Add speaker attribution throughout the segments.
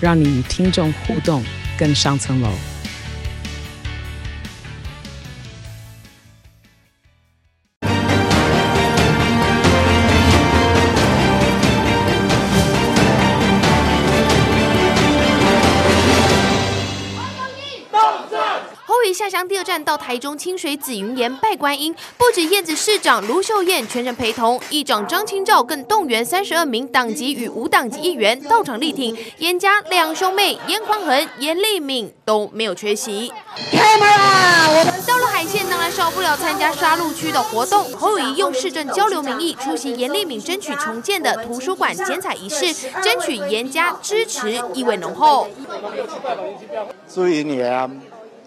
Speaker 1: 让你与听众互动更上
Speaker 2: 层楼。到台中清水紫云岩拜观音，不止燕子市长卢秀燕全程陪同，议长张清照更动员三十二名党籍与无党籍议员到场力挺，严家两兄妹颜宽恒、颜莉敏都没有缺席。我们到了海线，当然少不了参加沙鹿区的活动。侯友谊用市政交流名义出席颜莉敏争取重建的图书馆剪彩仪式，争取严家支持，意味浓厚。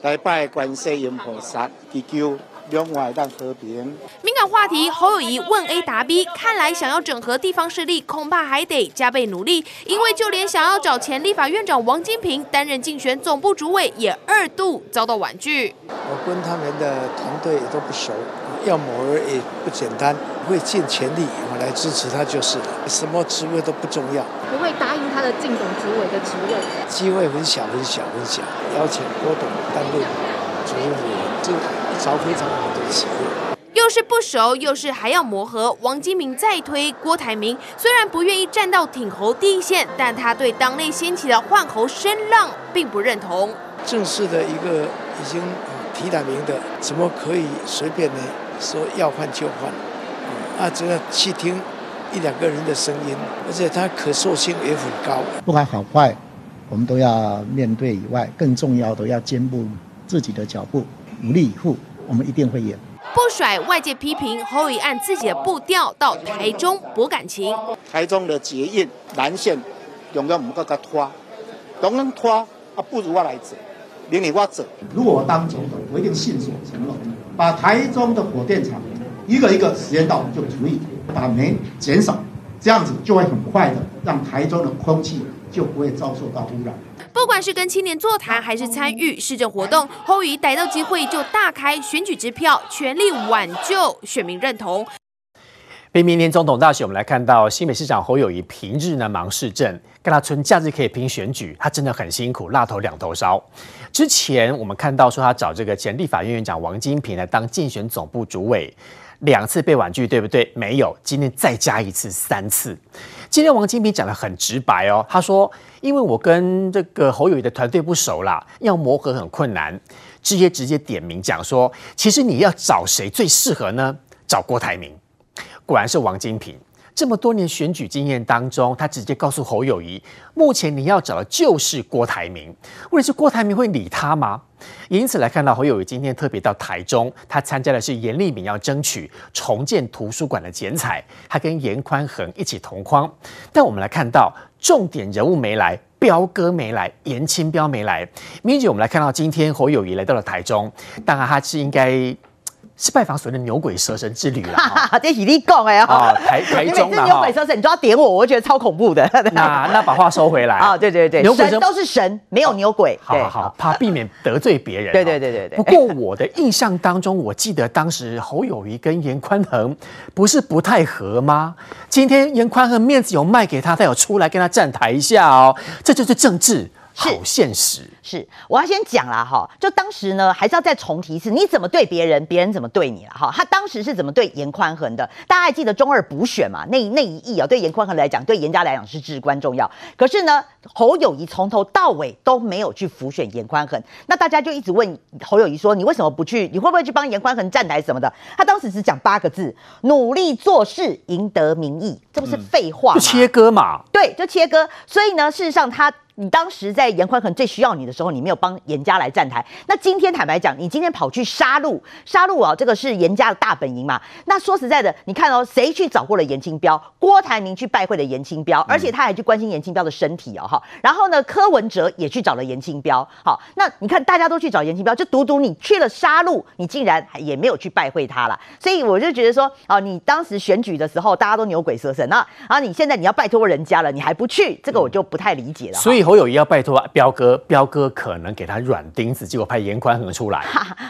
Speaker 3: 来拜观世音菩萨，祈求两岸当和平。
Speaker 2: 敏感话题，侯友谊问 A 答 B，看来想要整合地方势力，恐怕还得加倍努力。因为就连想要找前立法院长王金平担任竞选总部主委，也二度遭到婉拒。
Speaker 4: 我跟他们的团队也都不熟，要谋儿也不简单，会尽全力我来支持他就是了，什么职位都不重要。
Speaker 5: 不会答应他的竞总主委的职位，
Speaker 4: 机会很小很小很小。邀请郭董担任主委，这一招非常好的机会。
Speaker 2: 又是不熟，又是还要磨合。王金明再推郭台铭，虽然不愿意站到挺侯第一线，但他对党内掀起的换侯声浪并不认同。
Speaker 4: 正式的一个已经提了名的，怎么可以随便呢？说要换就换？啊，只要去听。一两个人的声音，而且他可塑性也很高。
Speaker 6: 不管好坏，我们都要面对以外，更重要的要兼顾自己的脚步，努力以赴，我们一定会赢。
Speaker 2: 不甩外界批评，侯友按自己的步调到台中博感情。
Speaker 3: 台中的捷运南线，永远唔够个拖，永远拖啊，不如我来走，明年我走。
Speaker 6: 如果我当总统，我一定信守承诺，把台中的火电厂一个一个时间到就除以。把煤减少，这样子就会很快的让台中的空气就不会遭受到污染。
Speaker 2: 不管是跟青年座谈，还是参与市政活动，侯友宜逮到机会就大开选举支票，全力挽救选民认同。
Speaker 7: 被明年总统大选，我们来看到新北市长侯友宜平日呢忙市政，跟他春假日可以拼选举，他真的很辛苦，辣头两头烧。之前我们看到说他找这个前立法院院长王金平来当竞选总部主委。两次被婉拒，对不对？没有，今天再加一次，三次。今天王金平讲得很直白哦，他说：“因为我跟这个侯友宜的团队不熟啦，要磨合很困难。”直接直接点名讲说：“其实你要找谁最适合呢？找郭台铭。”果然是王金平。这么多年选举经验当中，他直接告诉侯友宜，目前你要找的就是郭台铭。问题是郭台铭会理他吗？因此来看到侯友宜今天特别到台中，他参加的是颜莉敏要争取重建图书馆的剪彩，他跟严宽恒一起同框。但我们来看到重点人物没来，彪哥没来，严清标没来。明姐，我们来看到今天侯友宜来到了台中，当然他是应该。是拜访所谓的牛鬼蛇神之旅了，
Speaker 8: 这是你讲的啊。
Speaker 7: 台 台中的
Speaker 8: 牛鬼蛇神，你都要点我，我觉得超恐怖的。
Speaker 7: 那那把话收回来
Speaker 8: 啊，对对对，牛鬼神都是神，没有牛鬼。
Speaker 7: 好好好，怕避免得罪别人。
Speaker 8: 对对对对对。
Speaker 7: 不过我的印象当中，我记得当时侯友谊跟严宽恒不是不太合吗？今天严宽恒面子有卖给他，他有出来跟他站台一下哦，这就是政治。好现实
Speaker 8: 是，是，我要先讲啦哈，就当时呢，还是要再重提一次，你怎么对别人，别人怎么对你了哈。他当时是怎么对严宽恒的？大家还记得中二补选嘛？那那一役啊，对严宽恒来讲，对严家来讲是至关重要。可是呢，侯友谊从头到尾都没有去辅选严宽恒，那大家就一直问侯友谊说，你为什么不去？你会不会去帮严宽恒站台什么的？他当时只讲八个字：努力做事，赢得民意。这不是废话吗？
Speaker 7: 就切割嘛。
Speaker 8: 对，就切割。所以呢，事实上他你当时在严宽恒最需要你的时候，你没有帮严家来站台。那今天坦白讲，你今天跑去杀戮，杀戮啊，这个是严家的大本营嘛。那说实在的，你看哦，谁去找过了严清标？郭台铭去拜会了严清标，而且他还去关心严清标的身体哦，哈。然后呢，柯文哲也去找了严清标。好，那你看大家都去找严清标，就独独你去了杀戮，你竟然也没有去拜会他了。所以我就觉得说，哦，你当时选举的时候，大家都牛鬼蛇神，那啊，你现在你要拜托人家了，你还不去，这个我就不太理解了。
Speaker 7: 所以侯友谊要拜托彪哥，彪哥可能给他软钉子，结果派严宽恒出来。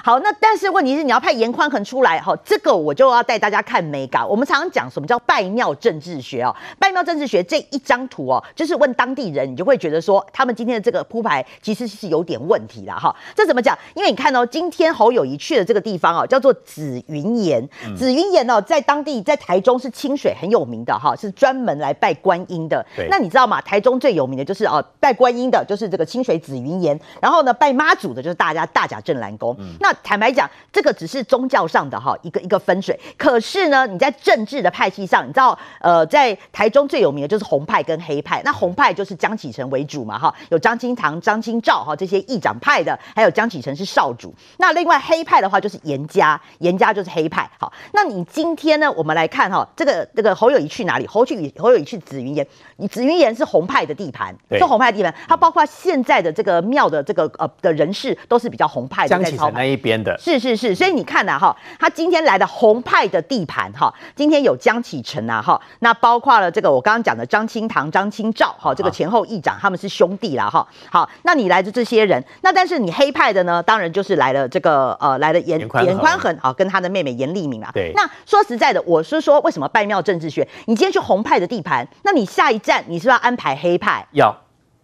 Speaker 8: 好，那但是问题是你要派严宽恒出来，哈，这个我就要带大家看美感。我们常常讲什么叫拜庙政治学哦，拜庙政治学这一张图哦，就是问当地人，你就会觉得说，他们今天的这个铺排其实是有点问题了哈。这怎么讲？因为你看哦，今天侯友谊去的这个地方哦，叫做紫云岩。紫云岩哦，在当地在台中是清水很有名的哈，是专门来拜观音的。那你知道吗？台中最有名的就是哦，拜观音的，就是这个清水紫云岩。然后呢，拜妈祖的就是大家大甲镇澜宫。嗯、那坦白讲，这个只是宗教上的哈一个一个分水。可是呢，你在政治的派系上，你知道呃，在台中最有名的就是红派跟黑派。那红派就是江启臣为主嘛哈，有张清堂、张清照哈这些议长派的，还有江启臣是少主。那另外黑派的话就是严家，严家就是黑派。好，那你今天呢，我们来看哈，这个这个侯友谊去哪里？侯去侯友谊去紫云岩，你紫云岩是红派的地盘，是红派的地盘。它包括现在的这个庙的这个呃的人士都是比较红派的，
Speaker 7: 江启臣那一边的，
Speaker 8: 是是是。所以你看呐哈，他今天来的红派的地盘哈，今天有江启臣呐哈，那包括了这个我刚刚讲的张清堂、张清照哈，这个前后议长他们是兄弟啦哈。好，那你来的这些人，那但是你黑派的呢，当然就是来了这个呃来了严严宽恒啊，跟他的妹妹严立明啊。
Speaker 7: 对。
Speaker 8: 那说实在的，我是说为什么拜庙政治学？你今天去红派的地盘，那你下一站你是不是要安排黑派？
Speaker 7: 要。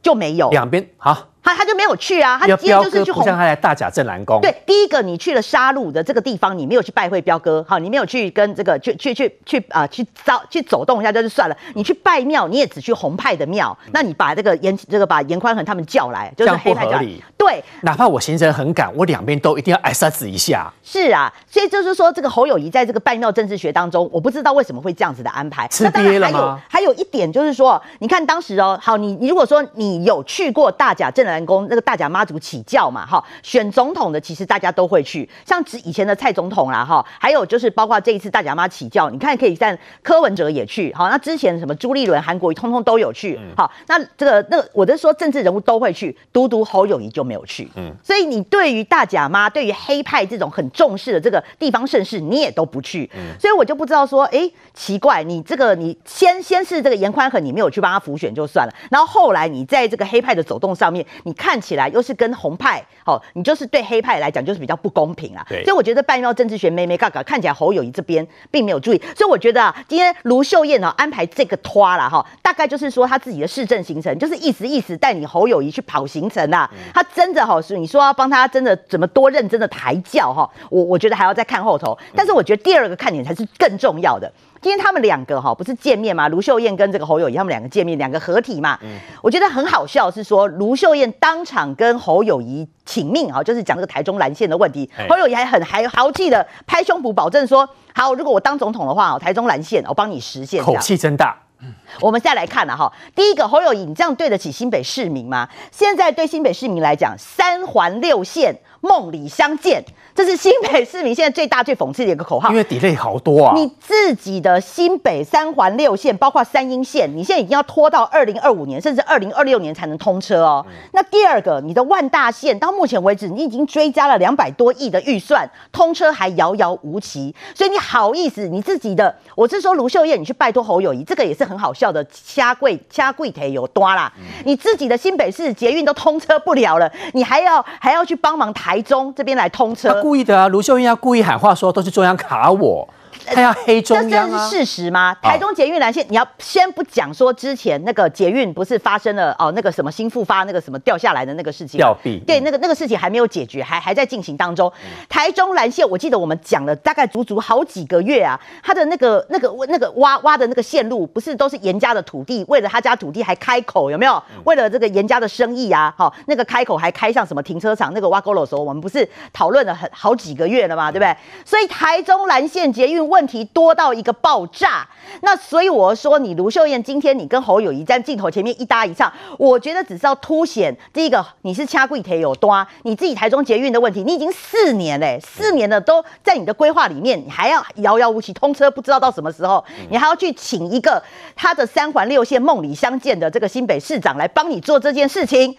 Speaker 8: 就没有
Speaker 7: 两边好。
Speaker 8: 他他就没有去啊，他今天就是去红。
Speaker 7: 像他来大甲镇澜宫。
Speaker 8: 对，第一个你去了杀戮的这个地方，你没有去拜会彪哥，好，你没有去跟这个去去去去啊、呃、去走去走动一下就是算了。你去拜庙，你也只去红派的庙，嗯、那你把这个严这个把严宽恒他们叫来，就是黑派叫来。对，
Speaker 7: 哪怕我行程很赶，我两边都一定要挨杀子一下。
Speaker 8: 是啊，所以就是说，这个侯友谊在这个拜庙政治学当中，我不知道为什么会这样子的安排。
Speaker 7: 吃瘪了吗？
Speaker 8: 还有还有一点就是说，你看当时哦，好，你你如果说你有去过大甲镇澜宫那个大甲妈祖起教嘛，哈，选总统的其实大家都会去，像以前的蔡总统啦，哈，还有就是包括这一次大甲妈起教，你看可以看柯文哲也去，好，那之前什么朱立伦、韩国瑜通通都有去，好，那这个那个我就说政治人物都会去，独独侯友谊就没有去，嗯，所以你对于大甲妈，对于黑派这种很重视的这个地方盛事，你也都不去，嗯，所以我就不知道说，哎，奇怪，你这个你先先是这个颜宽恒，你没有去帮他辅选就算了，然后后来你在这个黑派的走动上面，你看起来又是跟红派，好，你就是对黑派来讲就是比较不公平啊。所以我觉得拜庙政治学妹妹嘎嘎看起来侯友谊这边并没有注意，所以我觉得啊，今天卢秀燕呢安排这个拖了哈，大概就是说她自己的市政行程，就是意思意思带你侯友谊去跑行程啊。他真的哈是你说要帮她真的怎么多认真的抬轿哈，我我觉得还要再看后头。但是我觉得第二个看点才是更重要的。今天他们两个哈不是见面吗？卢秀燕跟这个侯友谊他们两个见面，两个合体嘛。嗯，我觉得很好笑，是说卢秀燕当场跟侯友谊请命哈，就是讲这个台中蓝线的问题。侯友谊还很还豪气的拍胸脯保证说：好，如果我当总统的话，台中蓝线我帮你实现。
Speaker 7: 口气真大。
Speaker 8: 嗯，我们再来看了哈，第一个侯友谊，你这样对得起新北市民吗？现在对新北市民来讲，三环六线梦里相见。这是新北市民现在最大最讽刺的一个口号，
Speaker 7: 因为 delay 好多啊！
Speaker 8: 你自己的新北三环六线，包括三阴线，你现在已经要拖到二零二五年，甚至二零二六年才能通车哦。嗯、那第二个，你的万大线到目前为止，你已经追加了两百多亿的预算，通车还遥遥无期。所以你好意思，你自己的，我是说卢秀燕，你去拜托侯友谊，这个也是很好笑的，掐柜掐柜腿有多啦？嗯、你自己的新北市捷运都通车不了了，你还要还要去帮忙台中这边来通车？
Speaker 7: 故意的啊，卢秀燕要故意喊话说都是中央卡我。他要黑中央、
Speaker 8: 啊、这是事实吗？台中捷运蓝线，你要先不讲说之前那个捷运不是发生了哦，那个什么新复发那个什么掉下来的那个事情，
Speaker 7: 吊臂，
Speaker 8: 对，那个那个事情还没有解决，还还在进行当中。嗯、台中蓝线，我记得我们讲了大概足足好几个月啊，他的那个那个那个挖挖的那个线路，不是都是严家的土地，为了他家土地还开口有没有？嗯、为了这个严家的生意啊，好，那个开口还开上什么停车场？那个挖沟的时候，我们不是讨论了很好几个月了嘛，对不对？所以台中蓝线捷运问题多到一个爆炸。那所以我说，你卢秀燕今天你跟侯友谊在镜头前面一搭一唱，我觉得只是要凸显第一个，你是掐柜铁有多，你自己台中捷运的问题，你已经四年嘞，四年了都在你的规划里面，你还要遥遥无期通车，不知道到什么时候，你还要去请一个他的三环六线梦里相见的这个新北市长来帮你做这件事情。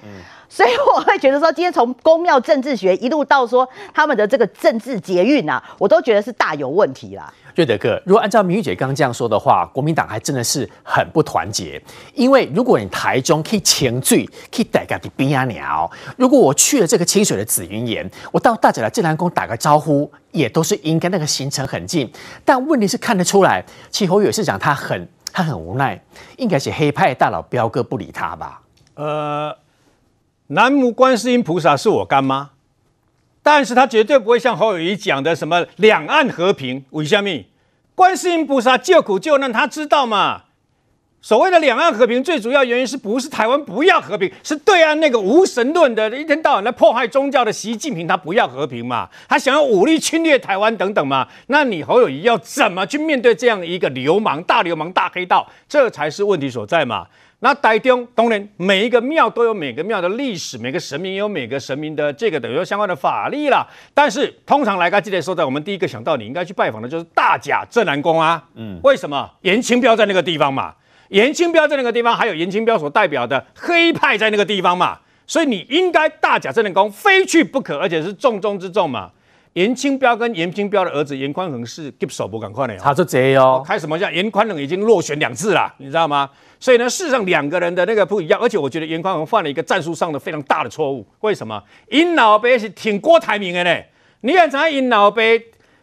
Speaker 8: 所以我会觉得说，今天从宫庙政治学一路到说他们的这个政治捷运啊，我都觉得是大有问题啦。
Speaker 7: 瑞德哥，如果按照明玉姐刚刚这样说的话，国民党还真的是很不团结。因为如果你台中可以前罪，可以逮个的边啊鸟，如果我去了这个清水的紫云岩，我到大甲的镇澜宫打个招呼，也都是应该，那个行程很近。但问题是看得出来，其实侯友宜市长他很他很无奈，应该是黑派大佬彪哥不理他吧？
Speaker 9: 呃。南无观世音菩萨是我干妈，但是他绝对不会像侯友宜讲的什么两岸和平。为什么？观世音菩萨救苦救难，他知道嘛？所谓的两岸和平，最主要原因是不是台湾不要和平，是对岸那个无神论的，一天到晚来迫害宗教的习近平，他不要和平嘛？他想要武力侵略台湾等等嘛？那你侯友宜要怎么去面对这样一个流氓、大流氓、大黑道？这才是问题所在嘛？那台中当然每一个庙都有每个庙的历史，每个神明也有每个神明的这个等于说相关的法力啦。但是通常来讲，记得说，在我们第一个想到你应该去拜访的就是大甲镇南宫啊。嗯，为什么？颜清标在那个地方嘛，颜清标在那个地方，还有颜清标所代表的黑派在那个地方嘛，所以你应该大甲镇南宫非去不可，而且是重中之重嘛。颜清标跟严清标的儿子严宽恒是接手不赶快的，
Speaker 7: 他说这哦，
Speaker 9: 开什么玩笑？颜宽恒已经落选两次了，你知道吗？所以呢，事实上两个人的那个不一样，而且我觉得严宽恒犯了一个战术上的非常大的错误。为什么？尹老伯是挺郭台铭的呢？你看，咱尹老伯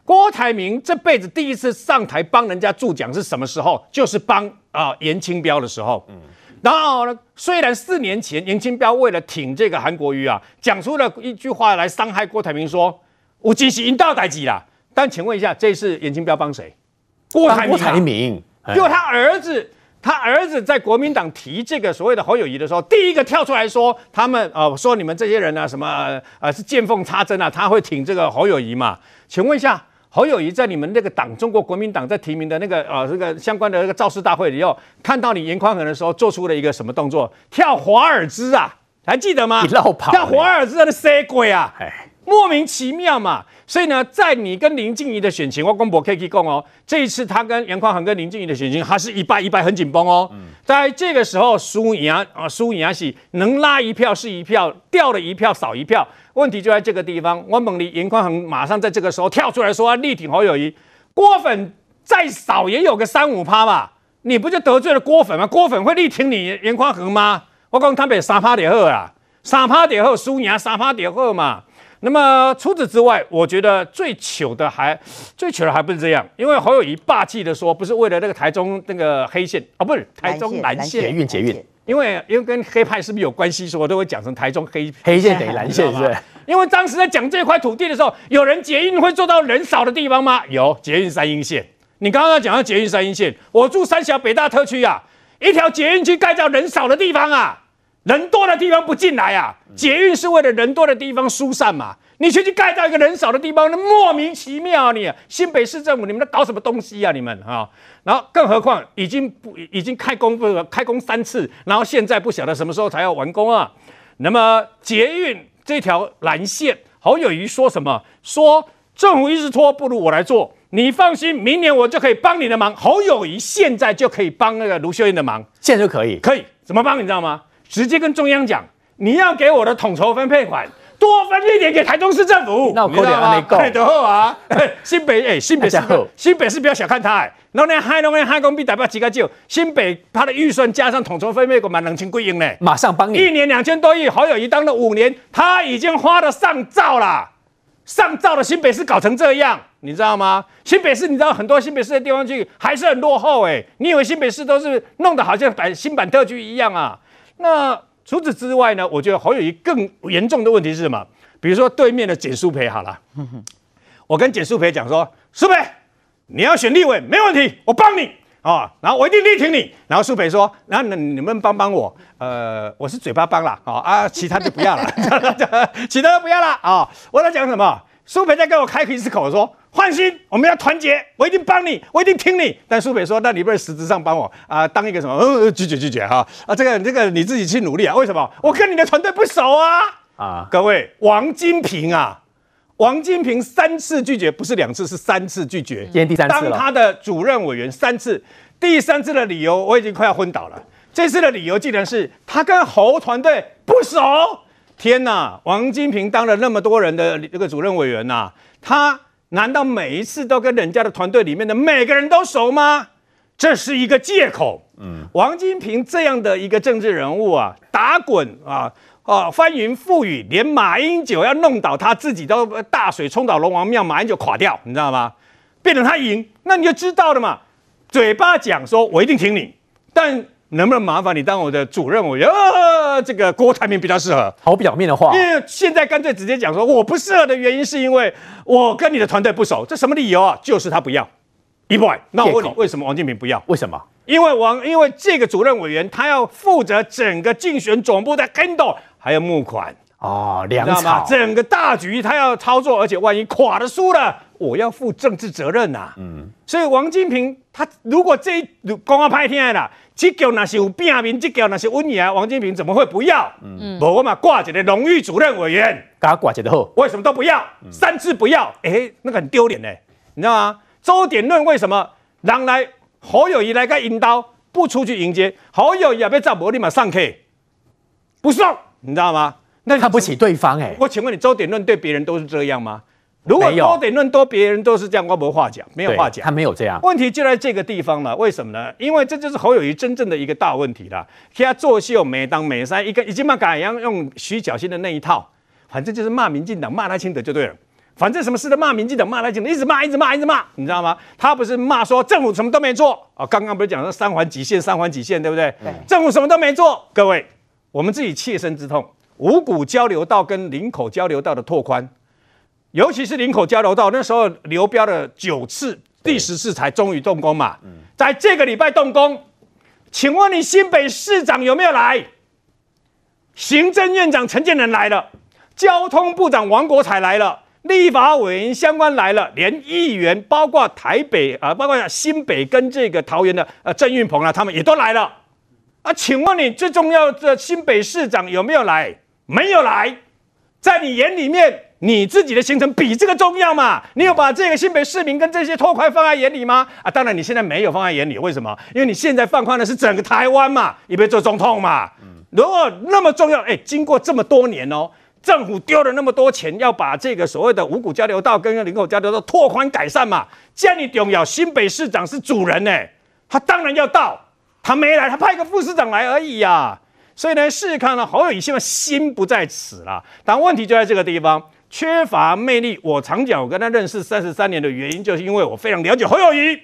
Speaker 9: 郭台铭这辈子第一次上台帮人家助讲是什么时候？就是帮啊严清标的时候。嗯。然后呢，虽然四年前严清标为了挺这个韩国瑜啊，讲出了一句话来伤害郭台铭，说。我继续引导代志啦，但请问一下，这次颜清标帮谁？郭台铭，郭台铭，就他儿子，他儿子在国民党提这个所谓的侯友谊的时候，第一个跳出来说，他们啊、呃，说你们这些人啊，什么啊，呃是见缝插针啊，他会挺这个侯友谊嘛？请问一下，侯友谊在你们那个党中国国民党在提名的那个呃这个相关的那个造势大会里，又看到你严宽恒的时候，做出了一个什么动作？跳华尔兹啊，还记得吗？你绕跑，跳华尔兹的谁鬼啊？莫名其妙嘛，所以呢，在你跟林静怡的选情，我公博可以讲哦，这一次他跟严宽恒跟林静怡的选情，还是一败一败，很紧绷哦。嗯、在这个时候输赢啊，输赢是能拉一票是一票，掉了一票少一票，问题就在这个地方。我猛力严宽恒马上在这个时候跳出来说要力挺侯友谊，郭粉再少也有个三五趴吧，你不就得罪了郭粉吗？郭粉会力挺你严宽恒吗？我讲他们三趴点二啊，三趴点二输赢三趴点二嘛。那么除此之外，我觉得最糗的还最糗的还不是这样，因为侯友宜霸气的说，不是为了那个台中那个黑线啊，不是台中蓝线
Speaker 7: 捷运捷运，
Speaker 9: 因为因为跟黑派是不是有关系，所以我都会讲成台中黑
Speaker 7: 黑线等于蓝线，是不是？
Speaker 9: 因为当时在讲这块土地的时候，有人捷运会做到人少的地方吗？有捷运三莺线。你刚刚要讲到捷运三莺线，我住三峡北大特区啊，一条捷运去盖到人少的地方啊。人多的地方不进来啊！捷运是为了人多的地方疏散嘛？你却去盖到一个人少的地方，那莫名其妙啊你！你新北市政府，你们在搞什么东西啊？你们啊！然后更何况已经不已经开工不开工三次，然后现在不晓得什么时候才要完工啊？那么捷运这条蓝线，侯友谊说什么？说政府一直拖，不如我来做。你放心，明年我就可以帮你的忙。侯友谊现在就可以帮那个卢秀燕的忙，
Speaker 7: 现在就可以，
Speaker 9: 可以怎么帮？你知道吗？直接跟中央讲，你要给我的统筹分配款多分一点给台中市政府，
Speaker 7: 那我扣点还没够。
Speaker 9: 对啊，新北哎，新北市新北市不要小看他哎，然后呢，海龙呢，海工比代表几个旧，新北他的预算加上统筹分配款满两千几亿呢，
Speaker 7: 马上帮你，
Speaker 9: 一年两千多亿，侯友宜当了五年，他已经花了上兆了，上兆的新北市搞成这样，你知道吗？新北市你知道很多新北市的地方区还是很落后哎，你以为新北市都是弄得好像版新版特区一样啊？那除此之外呢？我觉得侯友宜更严重的问题是什么？比如说对面的简舒培，好了，我跟简舒培讲说，舒培，你要选立委没问题，我帮你啊、哦，然后我一定力挺你。然后舒培说，那那你们帮帮我，呃，我是嘴巴帮了，哦啊，其他就不要了，其他不要了啊、哦。我在讲什么？舒培在跟我开一次口说，放心，我们要团结，我一定帮你，我一定听你。但苏北说，那你不是实质上帮我啊、呃？当一个什么？呃，拒绝拒绝哈啊！这个这个你自己去努力啊？为什么？我跟你的团队不熟啊！啊，各位，王金平啊，王金平三次拒绝，不是两次，是三次拒绝。
Speaker 7: 今天第三次了。
Speaker 9: 当他的主任委员三次，第三次的理由我已经快要昏倒了。这次的理由竟然是他跟侯团队不熟。天哪，王金平当了那么多人的这个主任委员呐、啊，他。难道每一次都跟人家的团队里面的每个人都熟吗？这是一个借口。嗯，王金平这样的一个政治人物啊，打滚啊啊翻云覆雨，连马英九要弄倒他自己都大水冲倒龙王庙，马英九垮掉，你知道吗？变成他赢，那你就知道了嘛。嘴巴讲说我一定挺你，但。能不能麻烦你当我的主任委员？呃，这个郭台铭比较适合。
Speaker 7: 好表面的话，
Speaker 9: 因为现在干脆直接讲说我不适合的原因是因为我跟你的团队不熟，这什么理由啊？就是他不要。一 boy，那我问你，为什么王建平不要？
Speaker 7: 为什么？
Speaker 9: 因为王，因为这个主任委员他要负责整个竞选总部的 handle，还有募款
Speaker 7: 哦，粮草，
Speaker 9: 整个大局他要操作，而且万一垮了输了，我要负政治责任呐、啊。嗯，所以王金平他如果这一公安拍天了。这个那是有变名，这个那是温雅，王金平怎么会不要？嗯，我嘛挂着的荣誉主任委员，
Speaker 7: 给他挂着的后，
Speaker 9: 为什么都不要？嗯、三次不要，哎，那个很丢脸呢，你知道吗？周点论为什么让来侯友谊来个引刀，不出去迎接侯友谊也被赵伯立马上 K，不送，你知道吗？
Speaker 7: 那看不起对方哎。
Speaker 9: 我请问你，周点论对别人都是这样吗？如果多点论多，别人都是这样，我没话讲，没有话讲。
Speaker 7: 他没有这样。
Speaker 9: 问题就在这个地方了，为什么呢？因为这就是侯友谊真正的一个大问题了。他作秀，没当没三，一个已经把改样用徐小新的那一套，反正就是骂民进党，骂赖清德就对了。反正什么事都骂民进党，骂赖清德，一直骂，一直骂，一直骂，你知道吗？他不是骂说政府什么都没做啊？刚刚不是讲说三环几线，三环几线，对不对？对。政府什么都没做，各位，我们自己切身之痛，五股交流道跟林口交流道的拓宽。尤其是林口交流道，那时候流标了九次，第十次才终于动工嘛。嗯在这个礼拜动工，请问你新北市长有没有来？行政院长陈建仁来了，交通部长王国才来了，立法委员相关来了，连议员包括台北啊、呃，包括新北跟这个桃园的呃郑运鹏啊，他们也都来了。啊，请问你最重要的新北市长有没有来？没有来，在你眼里面。你自己的行程比这个重要嘛？你有把这个新北市民跟这些拓宽放在眼里吗？啊，当然你现在没有放在眼里，为什么？因为你现在放宽的是整个台湾嘛，你别做总统嘛。如果那么重要，哎，经过这么多年哦，政府丢了那么多钱，要把这个所谓的五股交流道跟林口交流道拓宽改善嘛，既然你重要，新北市长是主人呢，他当然要到，他没来，他派个副市长来而已呀、啊。所以呢，试看了侯友宜，希望心不在此了，但问题就在这个地方。缺乏魅力，我常讲，我跟他认识三十三年的原因，就是因为我非常了解侯友宜。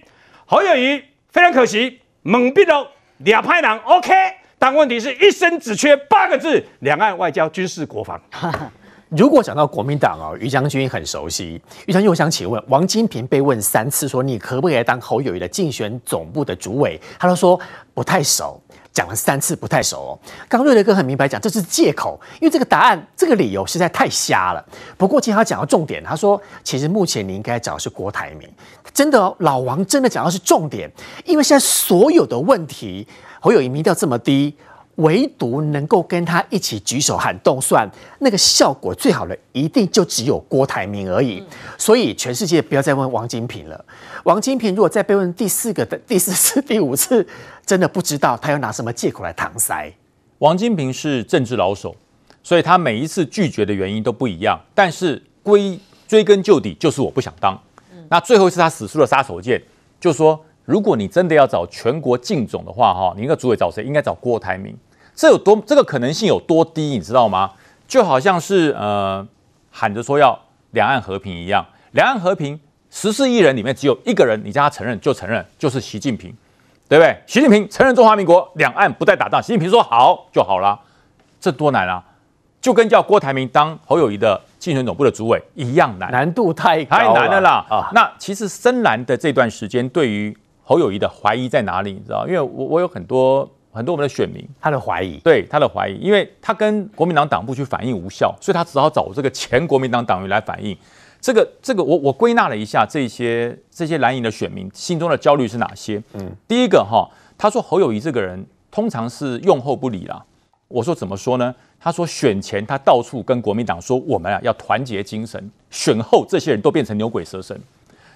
Speaker 9: 侯友宜非常可惜，懵逼了，两派党 OK，但问题是一生只缺八个字：两岸外交、军事、国防。
Speaker 7: 如果讲到国民党哦，于将军很熟悉。于将军，我想请问，王金平被问三次说，你可不可以来当侯友宜的竞选总部的主委？他都说不太熟。讲了三次不太熟哦。刚瑞德哥很明白讲，这是借口，因为这个答案、这个理由实在太瞎了。不过今天他讲到重点，他说其实目前你应该找的是郭台铭。真的哦，老王真的讲到是重点，因为现在所有的问题，侯友谊民调这么低。唯独能够跟他一起举手喊动算，那个效果最好的一定就只有郭台铭而已。所以全世界不要再问王金平了。王金平如果再被问第四个 的第四次、第五次，真的不知道他要拿什么借口来搪塞。
Speaker 10: 王金平是政治老手，所以他每一次拒绝的原因都不一样。但是归追根究底，就是我不想当。那最后一次他使出了杀手锏，就说。如果你真的要找全国竞总的话，哈，你那个主委找谁？应该找郭台铭。这有多这个可能性有多低，你知道吗？就好像是呃喊着说要两岸和平一样，两岸和平十四亿人里面只有一个人，你叫他承认就承认，就是习近平，对不对？习近平承认中华民国两岸不再打仗，习近平说好就好了，这多难啊！就跟叫郭台铭当侯友宜的竞选总部的主委一样难，
Speaker 7: 难度太高
Speaker 10: 太难了啦啊！那其实深蓝的这段时间对于侯友谊的怀疑在哪里？你知道？因为我我有很多很多我们的选民，
Speaker 7: 他的怀疑，
Speaker 10: 对他的怀疑，因为他跟国民党党部去反映无效，所以他只好找这个前国民党党员来反映。这个这个我我归纳了一下这些这些蓝营的选民心中的焦虑是哪些？嗯，第一个哈，他说侯友宜这个人通常是用后不理啦。我说怎么说呢？他说选前他到处跟国民党说我们啊要团结精神，选后这些人都变成牛鬼蛇神，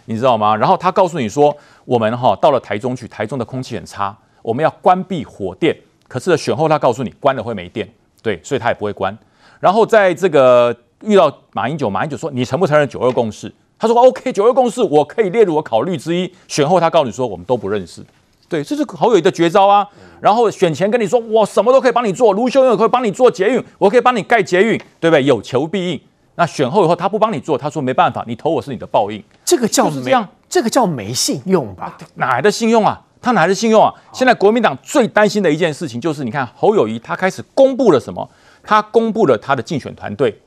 Speaker 10: 你知道吗？然后他告诉你说我们哈到了台中去，台中的空气很差，我们要关闭火电。可是选后他告诉你关了会没电，对，所以他也不会关。然后在这个。遇到马英九，马英九说：“你承不承认九二共识？”他说：“OK，九二共识我可以列入我考虑之一。”选后他告诉你说：“我们都不认识。”对，这是侯友宜的绝招啊。然后选前跟你说：“我什么都可以帮你做，卢秀燕可以帮你做捷运，我可以帮你盖捷运，对不对？有求必应。”那选后以后他不帮你做，他说：“没办法，你投我是你的报应。”
Speaker 7: 这个叫没，这个叫没信用吧？
Speaker 10: 哪来的信用啊？他哪来的信用啊？现在国民党最担心的一件事情就是，你看侯友谊他开始公布了什么？他公布了他的竞选团队。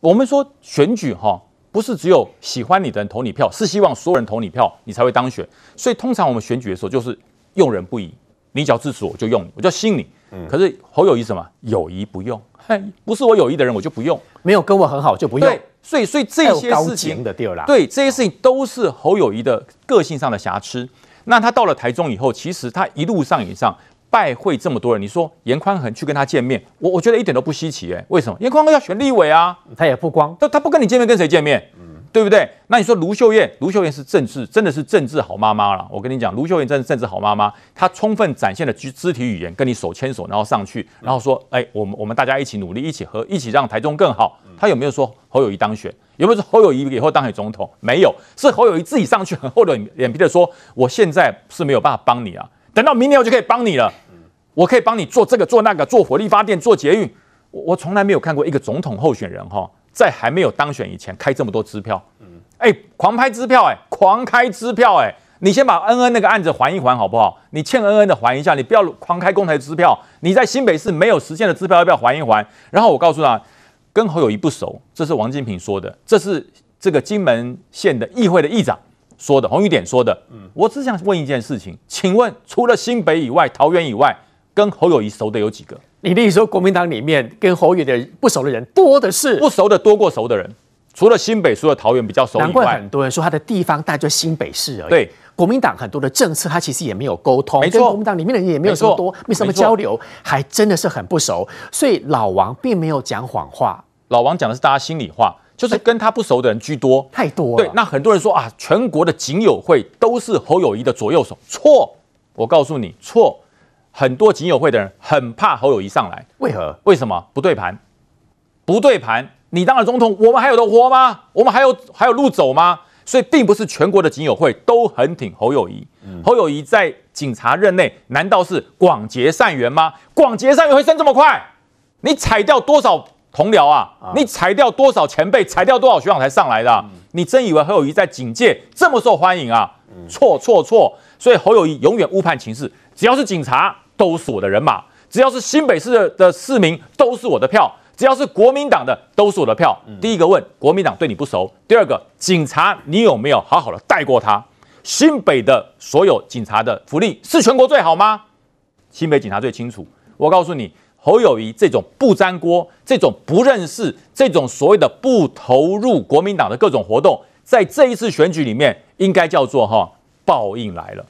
Speaker 10: 我们说选举哈，不是只有喜欢你的人投你票，是希望所有人投你票，你才会当选。所以通常我们选举的时候就是用人不疑，你只要支持我就用你，我就信你。嗯。可是侯友谊什么友谊不用，嘿，不是我有意的人我就不用，
Speaker 7: 没有跟我很好就不用。
Speaker 10: 对，所以所以这些事情的对对，这些事情都是侯友谊的个性上的瑕疵。那他到了台中以后，其实他一路上以上。拜会这么多人，你说严宽恒去跟他见面，我我觉得一点都不稀奇哎，为什么？严宽恒要选立委啊，
Speaker 7: 他也不光，
Speaker 10: 他他不跟你见面，跟谁见面？嗯，对不对？那你说卢秀燕，卢秀燕是政治，真的是政治好妈妈了。我跟你讲，卢秀燕真的是政治好妈妈，她充分展现了肢肢体语言，跟你手牵手，然后上去，然后说，哎，我们我们大家一起努力，一起和一起让台中更好。她有没有说侯友谊当选？有没有说侯友谊以后当选总统？没有，是侯友谊自己上去很厚的脸皮的说，我现在是没有办法帮你啊，等到明年我就可以帮你了。我可以帮你做这个做那个，做火力发电，做捷运。我我从来没有看过一个总统候选人哈，在还没有当选以前开这么多支票。嗯，哎，狂拍支票，哎，狂开支票，哎，你先把恩恩那个案子还一还好不好？你欠恩恩的还一下，你不要狂开公台支票。你在新北市没有实现的支票要不要还一还？然后我告诉他，跟侯友谊不熟，这是王金平说的，这是这个金门县的议会的议长说的，洪玉典说的。嗯，我只想问一件事情，请问除了新北以外，桃园以外？跟侯友谊熟的有几个？
Speaker 7: 你例如说，国民党里面跟侯友宜的不熟的人多的是，
Speaker 10: 不熟的多过熟的人。除了新北，除了桃园比较熟以外，
Speaker 7: 难怪很多人说他的地方大概就新北市而已。
Speaker 10: 对，
Speaker 7: 国民党很多的政策，他其实也没有沟通，
Speaker 10: 没错，
Speaker 7: 跟国民党里面的人也没有什么多，没什么交流，还真的是很不熟。所以老王并没有讲谎话，
Speaker 10: 老王讲的是大家心里话，就是跟他不熟的人居多，
Speaker 7: 太多了。
Speaker 10: 对，那很多人说啊，全国的警友会都是侯友宜的左右手，错，我告诉你错。很多警友会的人很怕侯友谊上来，
Speaker 7: 为何？
Speaker 10: 为什么不对盘？不对盘，你当了总统，我们还有的活吗？我们还有还有路走吗？所以，并不是全国的警友会都很挺侯友谊。嗯、侯友谊在警察任内，难道是广结善缘吗？广结善缘会升这么快？你踩掉多少同僚啊？啊你踩掉多少前辈？踩掉多少学长才上来的、啊？嗯、你真以为侯友谊在警界这么受欢迎啊？错错错！所以侯友谊永远误判情势，只要是警察。都是我的人马，只要是新北市的的市民，都是我的票；只要是国民党的，都是我的票。嗯、第一个问国民党对你不熟，第二个警察你有没有好好的带过他？新北的所有警察的福利是全国最好吗？新北警察最清楚。我告诉你，侯友谊这种不沾锅、这种不认识、这种所谓的不投入国民党的各种活动，在这一次选举里面，应该叫做哈报应来了。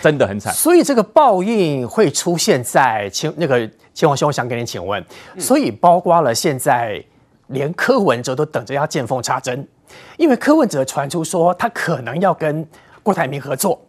Speaker 10: 真的很惨，
Speaker 7: 所以这个报应会出现在秦那个秦王兄，我想给你请问，所以包括了现在连柯文哲都等着要见缝插针，因为柯文哲传出说他可能要跟郭台铭合作，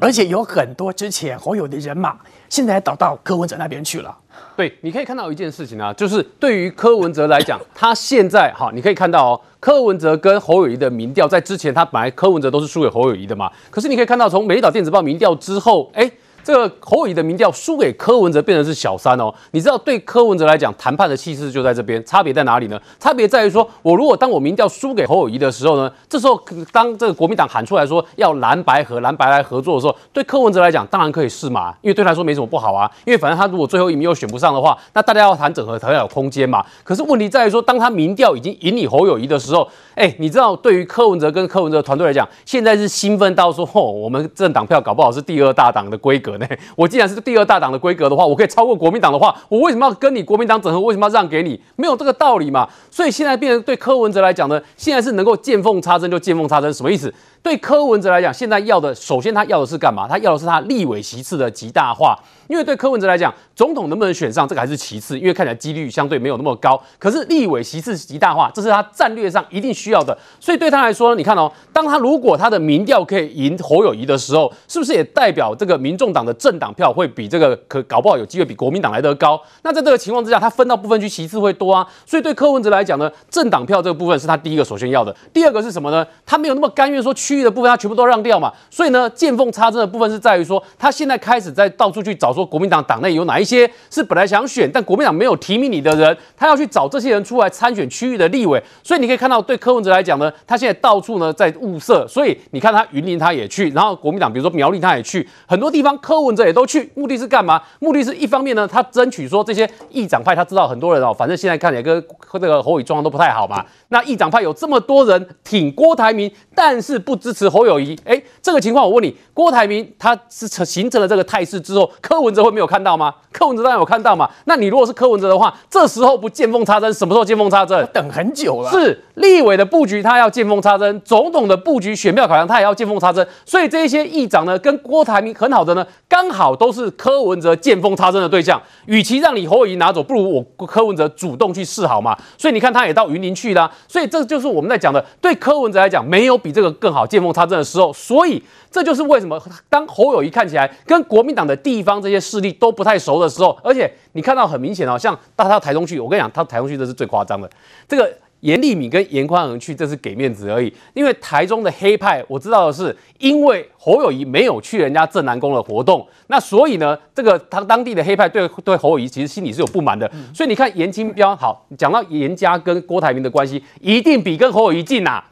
Speaker 7: 而且有很多之前侯友的人马现在倒到柯文哲那边去了。
Speaker 11: 对，你可以看到一件事情啊，就是对于柯文哲来讲，他现在哈，你可以看到哦，柯文哲跟侯友谊的民调，在之前他本来柯文哲都是输给侯友谊的嘛，可是你可以看到从美丽岛电子报民调之后，哎。这个侯友谊的民调输给柯文哲变成是小三哦，你知道对柯文哲来讲谈判的气势就在这边，差别在哪里呢？差别在于说，我如果当我民调输给侯友谊的时候呢，这时候当这个国民党喊出来说要蓝白和蓝白来合作的时候，对柯文哲来讲当然可以试嘛，因为对他来说没什么不好啊，因为反正他如果最后一名又选不上的话，那大家要谈整合才有空间嘛。可是问题在于说，当他民调已经赢你侯友谊的时候，哎，你知道对于柯文哲跟柯文哲团队来讲，现在是兴奋到说，吼，我们政党票搞不好是第二大党的规格。我既然是第二大党的规格的话，我可以超过国民党的话，我为什么要跟你国民党整合？为什么要让给你？没有这个道理嘛。所以现在变成对柯文哲来讲呢，现在是能够见缝插针就见缝插针，什么意思？对柯文哲来讲，现在要的首先他要的是干嘛？他要的是他立委席次的极大化。因为对柯文哲来讲，总统能不能选上这个还是其次，因为看起来几率相对没有那么高。可是立委席次极大化，这是他战略上一定需要的。所以对他来说，你看哦，当他如果他的民调可以赢侯友谊的时候，是不是也代表这个民众党的政党票会比这个可搞不好有机会比国民党来得高？那在这个情况之下，他分到部分区席次会多啊。所以对柯文哲来讲呢，政党票这个部分是他第一个首先要的。第二个是什么呢？他没有那么甘愿说区域的部分他全部都让掉嘛。所以呢，见缝插针的部分是在于说，他现在开始在到处去找说国民党党内有。哪一些是本来想选，但国民党没有提名你的人，他要去找这些人出来参选区域的立委，所以你可以看到，对柯文哲来讲呢，他现在到处呢在物色，所以你看他云林他也去，然后国民党比如说苗栗他也去，很多地方柯文哲也都去，目的是干嘛？目的是一方面呢，他争取说这些议长派他知道很多人哦，反正现在看起来跟这个侯友宜状况都不太好嘛，那议长派有这么多人挺郭台铭，但是不支持侯友谊，哎，这个情况我问你，郭台铭他是成形成了这个态势之后，柯文哲会没有看到吗？柯文哲当然有看到嘛，那你如果是柯文哲的话，这时候不见缝插针，什么时候见缝插针？
Speaker 7: 等很久了。
Speaker 11: 是立委的布局，他要见缝插针；总统的布局，选票考量，他也要见缝插针。所以这些议长呢，跟郭台铭很好的呢，刚好都是柯文哲见缝插针的对象。与其让你侯友宜拿走，不如我柯文哲主动去示好嘛。所以你看，他也到云林去啦。所以这就是我们在讲的，对柯文哲来讲，没有比这个更好见缝插针的时候。所以。这就是为什么当侯友宜看起来跟国民党的地方这些势力都不太熟的时候，而且你看到很明显哦，像到他台中去，我跟你讲，他台中去这是最夸张的。这个严立敏跟严宽恒去，这是给面子而已。因为台中的黑派，我知道的是，因为侯友宜没有去人家正南宫的活动，那所以呢，这个他当地的黑派对 对侯友宜其实心里是有不满的。所以你看严清标，好，讲到严家跟郭台铭的关系，一定比跟侯友宜近呐。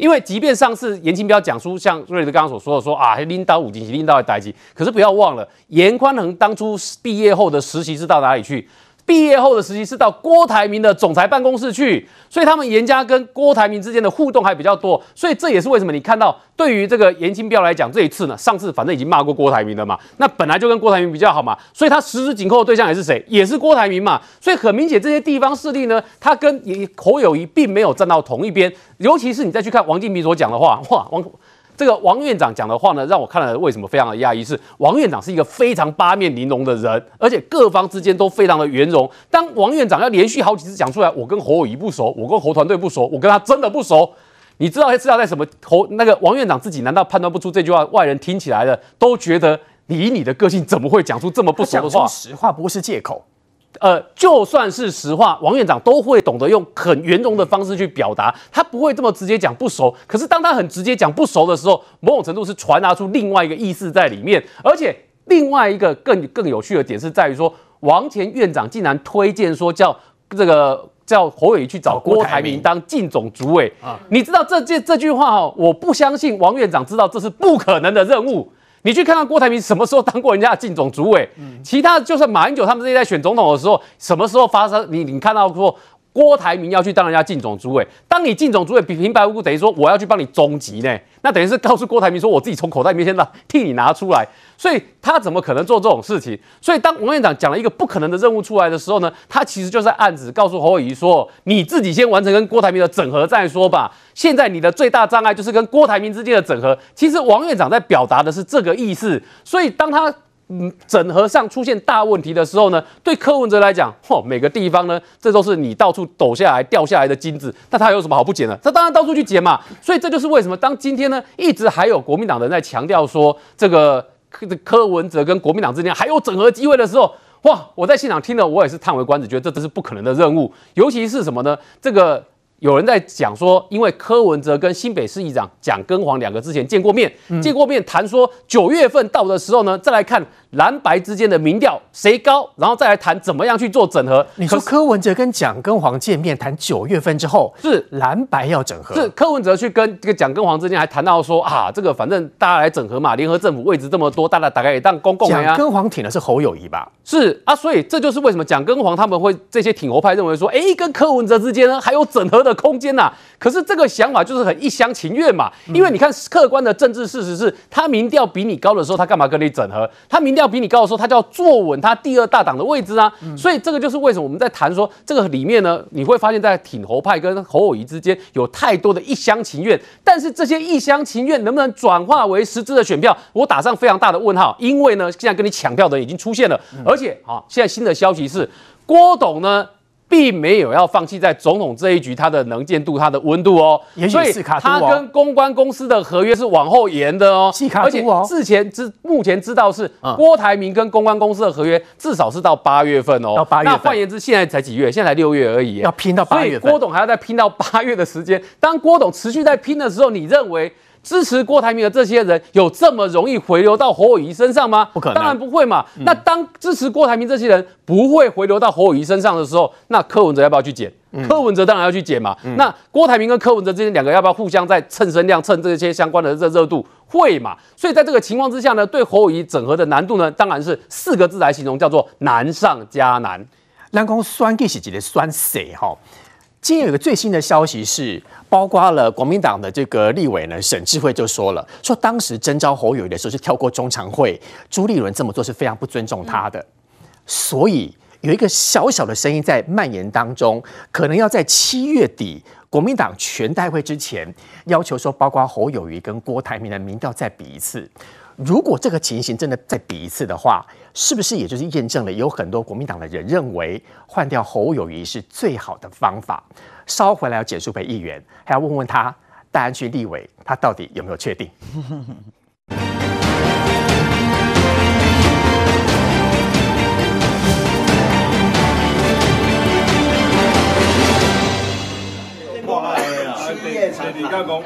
Speaker 11: 因为即便上次严清标讲出像瑞德刚刚所说的说啊，领导五级，领导的代级，可是不要忘了，严宽恒当初毕业后的实习是到哪里去？毕业后的实习是到郭台铭的总裁办公室去，所以他们颜家跟郭台铭之间的互动还比较多，所以这也是为什么你看到对于这个严清标来讲，这一次呢，上次反正已经骂过郭台铭了嘛，那本来就跟郭台铭比较好嘛，所以他十指紧扣的对象也是谁？也是郭台铭嘛，所以很明显这些地方势力呢，他跟侯友宜并没有站到同一边，尤其是你再去看王金平所讲的话，哇，王。这个王院长讲的话呢，让我看了为什么非常的讶异？是王院长是一个非常八面玲珑的人，而且各方之间都非常的圆融。当王院长要连续好几次讲出来，我跟侯友宜不熟，我跟侯团队不熟，我跟他真的不熟，你知道知道在什么侯那个王院长自己难道判断不出这句话？外人听起来的都觉得你以你的个性怎么会讲出这么不熟的话？
Speaker 7: 实话不是借口。
Speaker 11: 呃，就算是实话，王院长都会懂得用很圆融的方式去表达，他不会这么直接讲不熟。可是当他很直接讲不熟的时候，某种程度是传达出另外一个意思在里面。而且另外一个更更有趣的点是在于说，王前院长竟然推荐说叫这个叫侯友宜去找郭台铭当进总主委啊！你知道这这这句话哦，我不相信王院长知道这是不可能的任务。你去看看郭台铭什么时候当过人家的竞总主委？其他就算马英九他们这些在选总统的时候，什么时候发生？你你看到过郭台铭要去当人家竞总主委，当你竞总主委比平白无故等于说我要去帮你终极呢？那等于是告诉郭台铭说我自己从口袋里面先拿替你拿出来。所以他怎么可能做这种事情？所以当王院长讲了一个不可能的任务出来的时候呢，他其实就是在暗指告诉侯友宜说：你自己先完成跟郭台铭的整合再说吧。现在你的最大障碍就是跟郭台铭之间的整合。其实王院长在表达的是这个意思。所以当他嗯整合上出现大问题的时候呢，对柯文哲来讲，嚯，每个地方呢，这都是你到处抖下来掉下来的金子，那他有什么好不捡的？他当然到处去捡嘛。所以这就是为什么当今天呢，一直还有国民党人在强调说这个。柯柯文哲跟国民党之间还有整合机会的时候，哇！我在现场听了，我也是叹为观止，觉得这真是不可能的任务。尤其是什么呢？这个有人在讲说，因为柯文哲跟新北市议长蒋根煌两个之前见过面，嗯、见过面谈说九月份到的时候呢，再来看。蓝白之间的民调谁高，然后再来谈怎么样去做整合。
Speaker 7: 你说柯文哲跟蒋根煌见面谈九月份之后，是蓝白要整合，
Speaker 11: 是柯文哲去跟这个蒋根煌之间还谈到说啊，这个反正大家来整合嘛，联合政府位置这么多，大家大概也当公共。
Speaker 7: 蒋根煌挺的是侯友谊吧？
Speaker 11: 是啊，所以这就是为什么蒋根煌他们会这些挺侯派认为说，哎，跟柯文哲之间呢还有整合的的空间呐。可是这个想法就是很一厢情愿嘛，因为你看客观的政治事实是，他民调比你高的时候，他干嘛跟你整合？他民调比你高的时候，他就要坐稳他第二大党的位置啊。所以这个就是为什么我们在谈说这个里面呢，你会发现在挺侯派跟侯友谊之间有太多的一厢情愿，但是这些一厢情愿能不能转化为实质的选票，我打上非常大的问号。因为呢，现在跟你抢票的已经出现了，而且啊，现在新的消息是郭董呢。并没有要放弃在总统这一局他的能见度、他的温度哦，所以他跟公关公司的合约是往后延的哦，而且之前知目前知道是郭台铭跟公关公司的合约至少是到八月份哦，到八月。那换言之，现在才几月？现在才六月而已，
Speaker 7: 要拼到八月份。
Speaker 11: 所以郭董还要再拼到八月的时间。当郭董持续在拼的时候，你认为？支持郭台铭的这些人有这么容易回流到侯友谊身上吗？
Speaker 7: 不可能，
Speaker 11: 当然不会嘛。嗯、那当支持郭台铭这些人不会回流到侯友谊身上的时候，那柯文哲要不要去捡？嗯、柯文哲当然要去捡嘛。嗯、那郭台铭跟柯文哲之间两个要不要互相在蹭声量、蹭这些相关的热热度？会嘛。所以在这个情况之下呢，对侯友谊整合的难度呢，当然是四个字来形容，叫做难上加难。
Speaker 7: 人讲选举是一个选势哈。今天有个最新的消息是，包括了国民党的这个立委呢，沈智慧就说了，说当时征召侯友宜的时候是跳过中常会，朱立伦这么做是非常不尊重他的，所以有一个小小的声音在蔓延当中，可能要在七月底国民党全代会之前，要求说，包括侯友谊跟郭台铭的民调再比一次。如果这个情形真的再比一次的话，是不是也就是验证了有很多国民党的人认为换掉侯友谊是最好的方法？稍回来要简舒培议员，还要问问他大安区立委他到底有没有确定？
Speaker 12: 你刚讲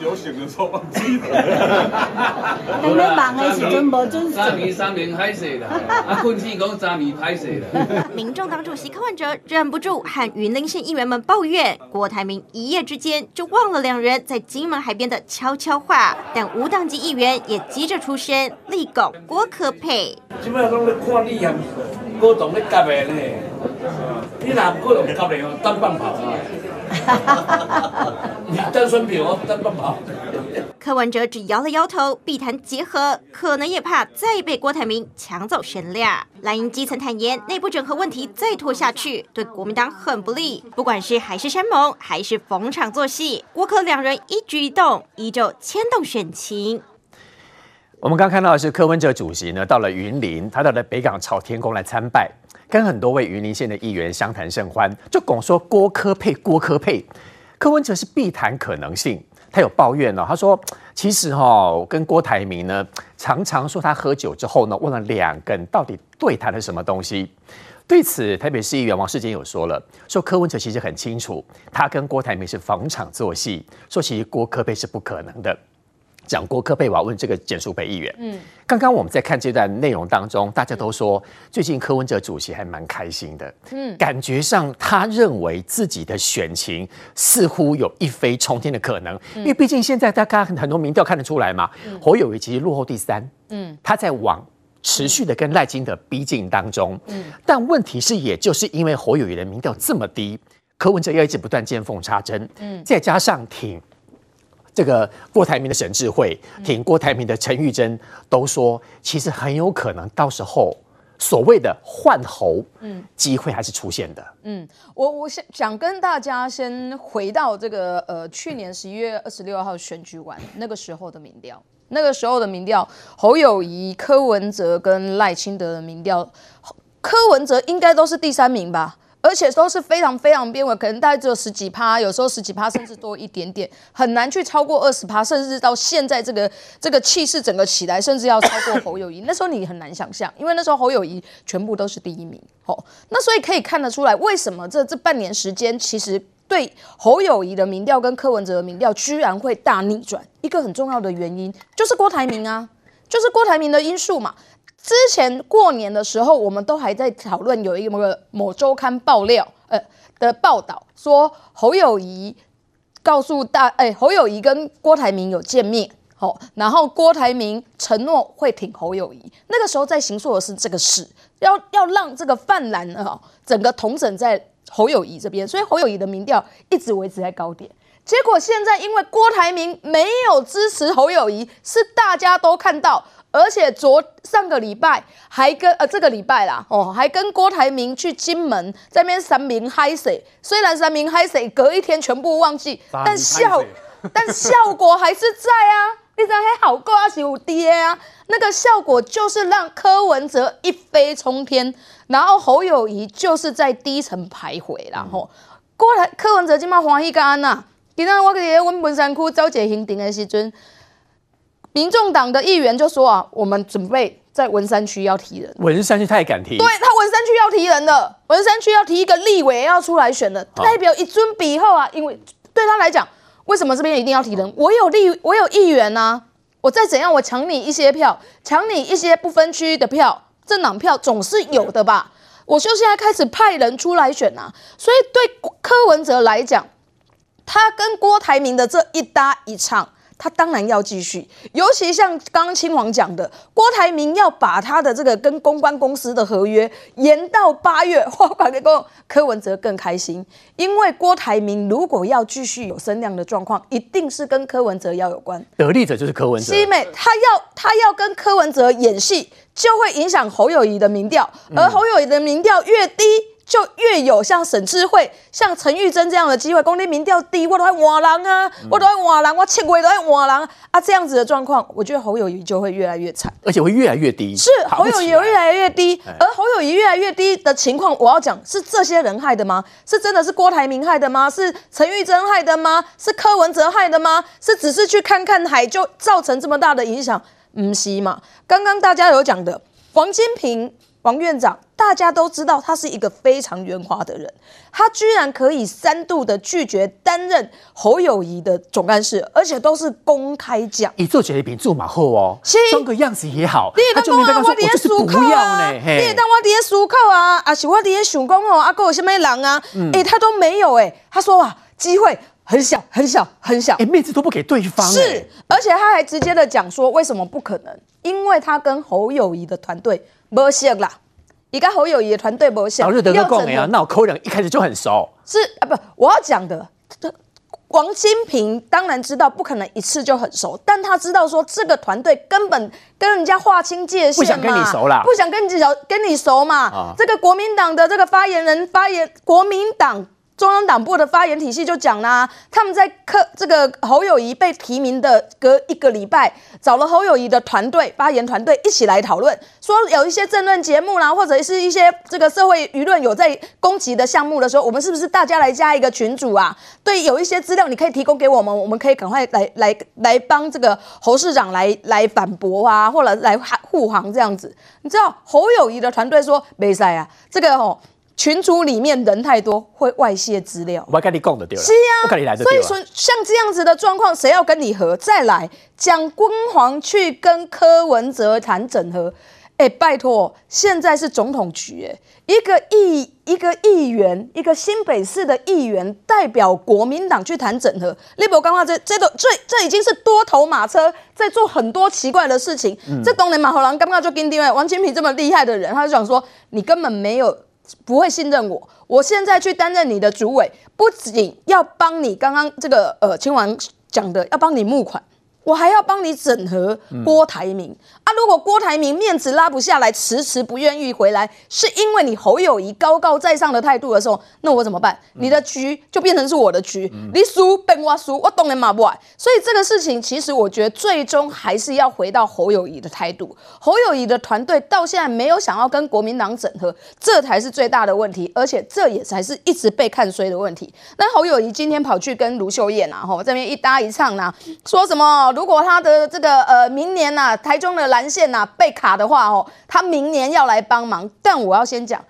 Speaker 12: 酒醒的时候忘记了。
Speaker 13: 你们忙的时阵无准时。
Speaker 14: 三年三年歹势啦，啊，讲三年歹势啦。
Speaker 2: 民众党主席柯文哲忍不住和云林县议员们抱怨，郭台铭一夜之间就忘了两人在金门海边的悄悄话，但无党籍议员也急着出声力拱郭柯配。
Speaker 14: 基本上看你啊，郭董咧夹的呢，你若郭董夹的哦，当棒跑啊。你单身比我单棒跑。
Speaker 2: 柯文哲只摇了摇头，避谈结合，可能也怕再被郭台铭抢走声量。蓝营基层坦言，内部整合问题再拖下去，对国民党很不利。不管是海誓山盟，还是逢场作戏，郭柯两人一举一动，依旧牵动选情。
Speaker 7: 我们刚看到的是柯文哲主席呢，到了云林，他到了北港朝天宫来参拜。跟很多位云林县的议员相谈甚欢，就拱说郭科配郭科配，柯文哲是必谈可能性。他有抱怨呢、他说其实哈、哦，跟郭台铭呢常常说他喝酒之后呢，问了两个人到底对谈了什么东西。对此，台北市议员王世坚有说了，说柯文哲其实很清楚，他跟郭台铭是逢场作戏，说其实郭科配是不可能的。讲郭柯配，我要问这个简舒培议员。嗯，刚刚我们在看这段内容当中，大家都说最近柯文哲主席还蛮开心的。嗯，感觉上他认为自己的选情似乎有一飞冲天的可能，因为毕竟现在大家很多民调看得出来嘛，侯友宜其实落后第三。嗯，他在往持续的跟赖金德逼近当中。嗯，但问题是，也就是因为侯友宜的民调这么低，柯文哲要一直不断见缝插针。嗯，再加上挺。这个郭台铭的沈智慧，挺郭台铭的陈玉珍都说，其实很有可能到时候所谓的换侯，嗯，机会还是出现的。
Speaker 15: 嗯，我我想想跟大家先回到这个呃去年十一月二十六号选举完那个时候的民调，那个时候的民调，侯友谊、柯文哲跟赖清德的民调，柯文哲应该都是第三名吧。而且都是非常非常边缘，可能大概只有十几趴，有时候十几趴甚至多一点点，很难去超过二十趴，甚至到现在这个这个气势整个起来，甚至要超过侯友宜。那时候你很难想象，因为那时候侯友宜全部都是第一名。哦，那所以可以看得出来，为什么这这半年时间，其实对侯友宜的民调跟柯文哲的民调居然会大逆转，一个很重要的原因就是郭台铭啊，就是郭台铭的因素嘛。之前过年的时候，我们都还在讨论，有一个某周刊爆料，呃的报道说侯友宜告诉大，哎、侯友宜跟郭台铭有见面，好，然后郭台铭承诺会挺侯友宜，那个时候在形塑的是这个事，要要让这个泛蓝啊，整个统整在侯友宜这边，所以侯友宜的民调一直维持在高点。结果现在因为郭台铭没有支持侯友宜，是大家都看到，而且昨上个礼拜还跟呃这个礼拜啦哦，还跟郭台铭去金门在那边三明嗨水，虽然三明嗨水隔一天全部忘记，但效 但效果还是在啊，你知道还好过啊，是有跌啊，那个效果就是让柯文哲一飞冲天，然后侯友谊就是在低层徘徊，然后郭台柯文哲今嘛欢喜干呐。今天我在我们文山区召集行程的时阵，民众党的议员就说啊，我们准备在文山区要提人。
Speaker 7: 文山区太敢提，
Speaker 15: 对他文山区要提人的，文山区要提一个立委要出来选的，代表一尊比后啊，因为对他来讲，为什么这边一定要提人？我有立，我有议员啊，我再怎样，我抢你一些票，抢你一些不分区的票，政党票总是有的吧？我就现在开始派人出来选啊，所以对柯文哲来讲。他跟郭台铭的这一搭一唱，他当然要继续。尤其像刚刚青黄讲的，郭台铭要把他的这个跟公关公司的合约延到八月，我感觉柯文哲更开心，因为郭台铭如果要继续有声量的状况，一定是跟柯文哲要有关。
Speaker 7: 得利者就是柯文哲。
Speaker 15: 西美他要他要跟柯文哲演戏，就会影响侯友谊的民调，而侯友宜的民调越低。就越有像沈智慧、像陈玉珍这样的机会，公立民调低，我都在换人啊，我都在换人，我七月都在换人啊，这样子的状况，我觉得侯友宜就会越来越惨，
Speaker 7: 而且会越来越低。
Speaker 15: 是侯友宜越来越低，而侯友宜越来越低的情况，我要讲是这些人害的吗？是真的是郭台铭害的吗？是陈玉珍害的吗？是柯文哲害的吗？是只是去看看海就造成这么大的影响？不是嘛？刚刚大家有讲的王金平。王院长，大家都知道他是一个非常圆滑的人，他居然可以三度的拒绝担任侯友谊的总干事，而且都是公开讲。
Speaker 7: 你做决定比做马后哦，装个样子也好。
Speaker 15: 你也当我我底下思考啊，你也当我底下思考啊，啊是我底下想讲哦，啊哥有什么人啊？哎、嗯欸，他都没有哎、欸，他说啊，机会很小很小很小，哎、
Speaker 7: 欸，面子都不给对方、欸。
Speaker 15: 是，而且他还直接的讲说，为什么不可能？因为他跟侯友谊的团队。不熟啦，一个侯友谊的团队不熟。
Speaker 7: 早日得个共鸣啊，那我扣两一开始就很熟。
Speaker 15: 是啊，不，我要讲的，王金平当然知道不可能一次就很熟，但他知道说这个团队根本跟人家划清界限嘛，
Speaker 7: 不想跟你熟啦，
Speaker 15: 不想跟你熟，跟你熟嘛。啊、这个国民党的这个发言人发言，国民党。中央党部的发言体系就讲啦，他们在柯这个侯友宜被提名的隔一个礼拜，找了侯友宜的团队发言团队一起来讨论，说有一些政论节目啦，或者是一些这个社会舆论有在攻击的项目的时候，我们是不是大家来加一个群组啊？对，有一些资料你可以提供给我们，我们可以赶快来来来帮这个侯市长来来反驳啊，或者来护航这样子。你知道侯友宜的团队说没赛啊，这个吼。群组里面人太多，会外泄资料。
Speaker 7: 我跟你讲的对了，
Speaker 15: 是啊，
Speaker 7: 我跟你来的。
Speaker 15: 所以说，像这样子的状况，谁要跟你合？再来，蒋君煌去跟柯文哲谈整合，哎、欸，拜托，现在是总统局，哎，一个议一个议员，一个新北市的议员代表国民党去谈整合，立博刚刚这这都这这已经是多头马车在做很多奇怪的事情。嗯、这东年马后郎刚刚就跟定位王金平这么厉害的人，他就想说，你根本没有。不会信任我，我现在去担任你的主委，不仅要帮你刚刚这个呃亲王讲的，要帮你募款。我还要帮你整合郭台铭、嗯、啊！如果郭台铭面子拉不下来，迟迟不愿意回来，是因为你侯友谊高高在上的态度的时候，那我怎么办？你的局就变成是我的局，嗯、你输变我输，我当然骂不完。所以这个事情，其实我觉得最终还是要回到侯友谊的态度。侯友谊的团队到现在没有想要跟国民党整合，这才是最大的问题，而且这也才是一直被看衰的问题。那侯友谊今天跑去跟卢秀燕啊，吼这边一搭一唱啊，说什么？如果他的这个呃明年呐、啊，台中的蓝线呐、啊、被卡的话哦，他明年要来帮忙。但我要先讲，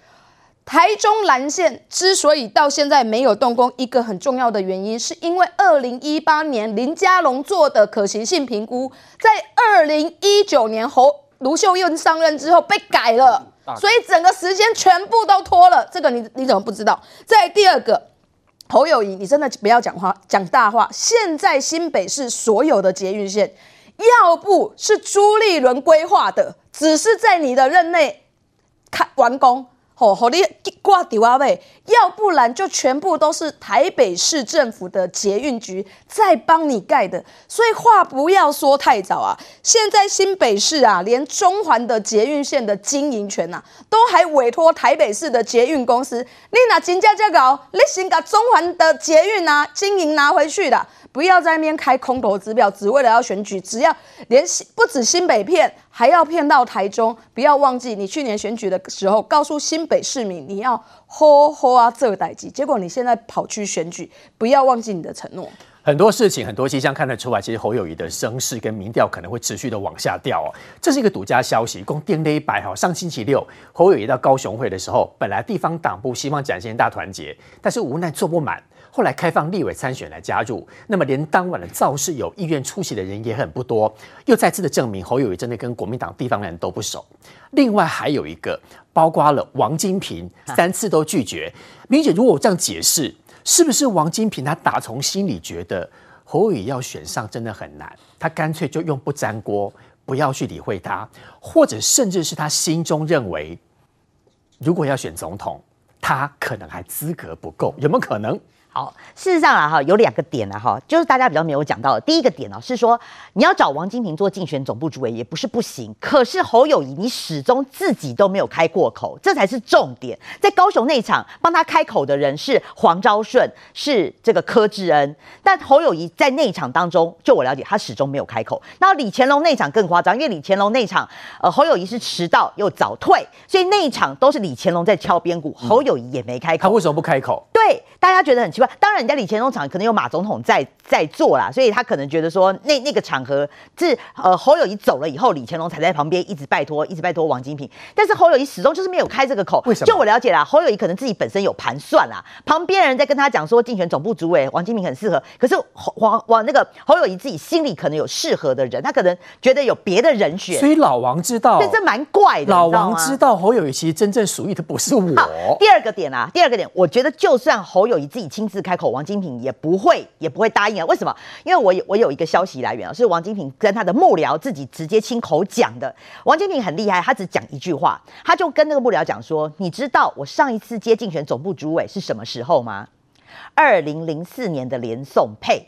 Speaker 15: 台中蓝线之所以到现在没有动工，一个很重要的原因，是因为二零一八年林佳龙做的可行性评估，在二零一九年侯卢秀燕上任之后被改了，所以整个时间全部都拖了。这个你你怎么不知道？再第二个。侯友谊，你真的不要讲话讲大话。现在新北市所有的捷运线，要不是朱立伦规划的，只是在你的任内开完工，哦，好你挂掉啊喂，要不然就全部都是台北市政府的捷运局在帮你盖的，所以话不要说太早啊。现在新北市啊，连中环的捷运线的经营权呐、啊，都还委托台北市的捷运公司。你那真正这高，你先把中环的捷运啊经营拿回去的。不要在那边开空头支票，只为了要选举。只要连新不止新北骗，还要骗到台中。不要忘记，你去年选举的时候告诉新北市民你要好好啊这个代志，结果你现在跑去选举，不要忘记你的承诺。
Speaker 7: 很多事情，很多迹象看得出来，其实侯友宜的声势跟民调可能会持续的往下掉哦。这是一个独家消息，共电了一百哈。上星期六，侯友宜到高雄会的时候，本来地方党部希望展现大团结，但是无奈坐不满。后来开放立委参选来加入，那么连当晚的造势有意愿出席的人也很不多，又再次的证明侯友宜真的跟国民党地方人都不熟。另外还有一个，包括了王金平三次都拒绝。明姐，如果我这样解释，是不是王金平他打从心里觉得侯友宜要选上真的很难，他干脆就用不粘锅，不要去理会他，或者甚至是他心中认为，如果要选总统，他可能还资格不够，有没有可能？
Speaker 8: 好，事实上啊，哈，有两个点啊，哈，就是大家比较没有讲到的。第一个点呢，是说你要找王金平做竞选总部主委也不是不行，可是侯友谊你始终自己都没有开过口，这才是重点。在高雄那场帮他开口的人是黄昭顺，是这个柯志恩，但侯友谊在那场当中，就我了解，他始终没有开口。那李乾隆那场更夸张，因为李乾隆那场，呃，侯友谊是迟到又早退，所以那一场都是李乾隆在敲边鼓，侯友谊也没开口。
Speaker 7: 他为什么不开口？
Speaker 8: 对，大家觉得很奇怪。当然，人家李乾隆场可能有马总统在在做啦，所以他可能觉得说那那个场合是呃侯友谊走了以后，李乾隆才在旁边一直拜托，一直拜托王金平。但是侯友谊始终就是没有开这个口。
Speaker 7: 为什么？
Speaker 8: 就我了解啦，侯友谊可能自己本身有盘算啦，旁边人在跟他讲说竞选总部主委王金平很适合，可是黄王那个侯友谊自己心里可能有适合的人，他可能觉得有别的人选。
Speaker 7: 所以老王知道，
Speaker 8: 所以这蛮怪的。
Speaker 7: 老王知道侯友谊其实真正属意的不是我。
Speaker 8: 第二个点啊，第二个点，我觉得就算侯友谊自己亲自开口，王金平也不会也不会答应啊。为什么？因为我有我有一个消息来源啊，是王金平跟他的幕僚自己直接亲口讲的。王金平很厉害，他只讲一句话，他就跟那个幕僚讲说：“你知道我上一次接竞选总部主委是什么时候吗？二零零四年的连宋配。”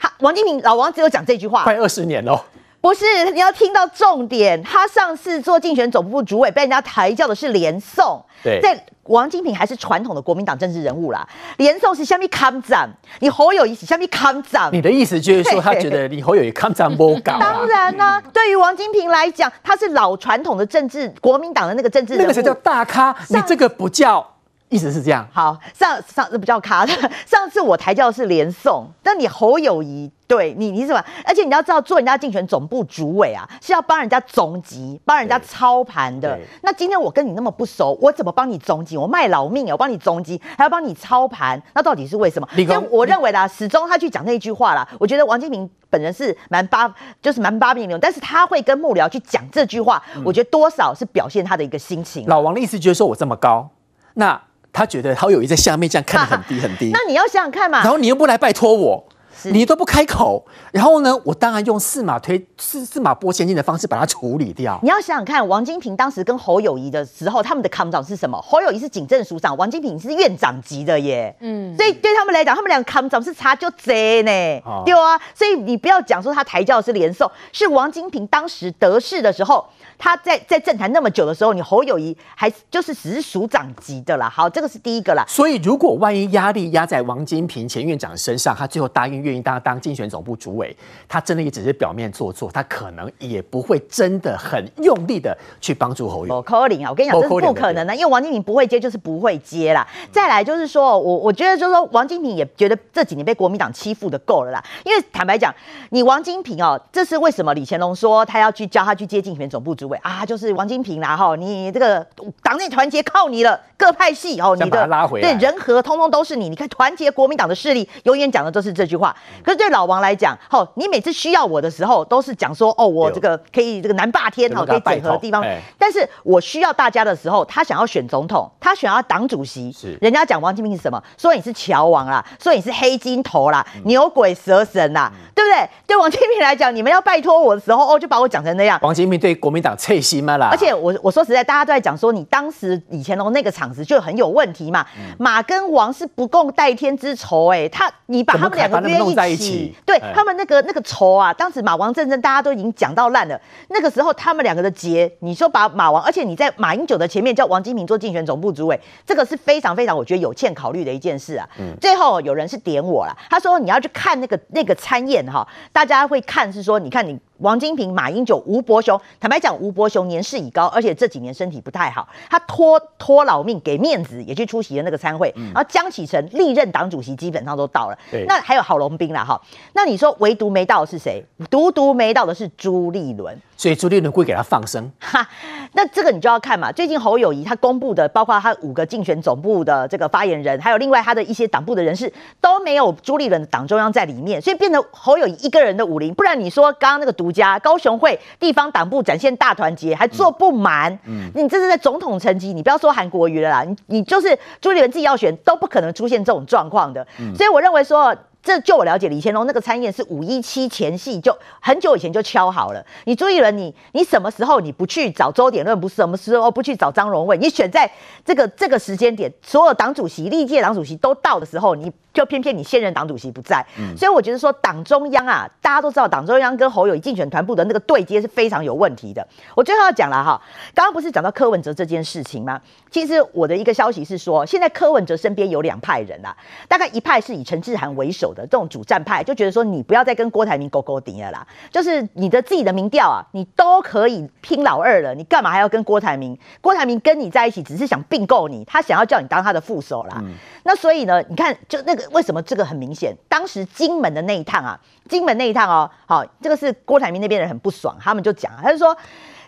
Speaker 8: 好王金平老王只有讲这句话，
Speaker 7: 快二十年了。
Speaker 8: 不是，你要听到重点。他上次做竞选总部主委，被人家抬轿的是连宋。
Speaker 7: 对，
Speaker 8: 在王金平还是传统的国民党政治人物啦。连宋是虾米康长，你侯友宜是虾米康长。
Speaker 7: 你的意思就是说，他觉得 你侯友宜康长不搞？
Speaker 8: 当然啦、啊，对于王金平来讲，他是老传统的政治国民党的那个政治人物，
Speaker 7: 那个才叫大咖。你这个不叫。意思是这样，
Speaker 8: 好，上上次比较卡的，上次我抬轿是连送，但你侯友谊，对你你怎么？而且你要知道，做人家竞选总部主委啊，是要帮人家总集，帮人家操盘的。那今天我跟你那么不熟，我怎么帮你总集？我卖老命，我帮你总集，还要帮你操盘，那到底是为什么？因为我认为啦，始终他去讲那句话啦，我觉得王金平本人是蛮八，就是蛮八面玲珑，但是他会跟幕僚去讲这句话，我觉得多少是表现他的一个心情。
Speaker 7: 老王的意思就是说我这么高，那。他觉得好友谊在下面这样看得很低很低，
Speaker 8: 那你要想想看嘛。
Speaker 7: 然后你又不来拜托我，你都不开口，然后呢，我当然用四马推四四马拨千斤的方式把它处理掉。
Speaker 8: 你要想想看，王金平当时跟侯友谊的时候，他们的康长是什么？侯友谊是警政署长，王金平是院长级的耶。嗯，所以对他们来讲，他们两个康长是差就贼呢，哦、对啊。所以你不要讲说他抬轿是连送，是王金平当时得势的时候。他在在政坛那么久的时候，你侯友谊还就是只是署长级的啦。好，这个是第一个啦。
Speaker 7: 所以如果万一压力压在王金平前院长身上，他最后答应愿意当当竞选总部主委，他真的也只是表面做做，他可能也不会真的很用力的去帮助侯友宜。不可能啊！我跟你讲，这是不可能的，因为王金平不会接就是不会接啦。再来就是说我我觉得就是说王金平也觉得这几年被国民党欺负的够了啦。因为坦白讲，你王金平哦，这是为什么李乾隆说他要去叫他去接竞选总部主委啊，就是王金平啦哈，你这个党内团结靠你了，各派系哦，你的拉回对人和通通都是你，你看团结国民党的势力，永远讲的都是这句话。
Speaker 8: 话。可是对老王来讲，吼，你每次需要我的时候，都是讲说，哦，我这个可以这个南霸天，哈，可以整合的地方。但是我需要大家的时候，他想要选总统，他想要党主席，是人家讲王金平是什么？说你是乔王啦，说你是黑金头啦，牛鬼蛇神啦，对不对？对王金平来讲，你们要拜托我的时候，哦，就把我讲成那样。
Speaker 7: 王金平对国民党脆心嘛啦？
Speaker 8: 而且我我说实在，大家都在讲说，你当时以前龙那个场子就很有问题嘛。马跟王是不共戴天之仇，哎，他你把他们两个约一起，对他们那个那个仇啊，当时马王战争大家都已经讲到烂了。那个时候他们两个的结，你说把马王，而且你在马英九的前面叫王金平做竞选总部主委，这个是非常非常我觉得有欠考虑的一件事啊。最后有人是点我了，他说你要去看那个那个参宴哈，大家会看是说，你看你。王金平、马英九、吴伯雄，坦白讲，吴伯雄年事已高，而且这几年身体不太好，他拖拖老命给面子，也去出席了那个参会。嗯、然后江启臣历任党主席基本上都到了，对那还有郝龙斌啦哈。那你说唯独没到的是谁？独独没到的是朱立伦。
Speaker 7: 所以朱立伦会给他放生，
Speaker 8: 哈，那这个你就要看嘛。最近侯友谊他公布的，包括他五个竞选总部的这个发言人，还有另外他的一些党部的人士，都没有朱立伦的党中央在里面，所以变成侯友谊一个人的武林。不然你说刚刚那个独家高雄会地方党部展现大团结，还做不满，嗯，你这是在总统层级，你不要说韩国瑜了啦，你你就是朱立伦自己要选都不可能出现这种状况的。嗯，所以我认为说。这就我了解，李乾龙那个参宴是五一七前戏，就很久以前就敲好了。你朱立伦，你你什么时候你不去找周典论？不是什么时候不去找张荣卫？你选在这个这个时间点，所有党主席、历届党主席都到的时候，你。就偏偏你现任党主席不在，嗯、所以我觉得说党中央啊，大家都知道党中央跟侯友谊竞选团部的那个对接是非常有问题的。我最后要讲了哈，刚刚不是讲到柯文哲这件事情吗？其实我的一个消息是说，现在柯文哲身边有两派人啊，大概一派是以陈志涵为首的这种主战派，就觉得说你不要再跟郭台铭勾勾顶了啦，就是你的自己的民调啊，你都可以拼老二了，你干嘛还要跟郭台铭？郭台铭跟你在一起只是想并购你，他想要叫你当他的副手啦。嗯、那所以呢，你看就那个。为什么这个很明显？当时金门的那一趟啊，金门那一趟哦，好，这个是郭台铭那边人很不爽，他们就讲，他就说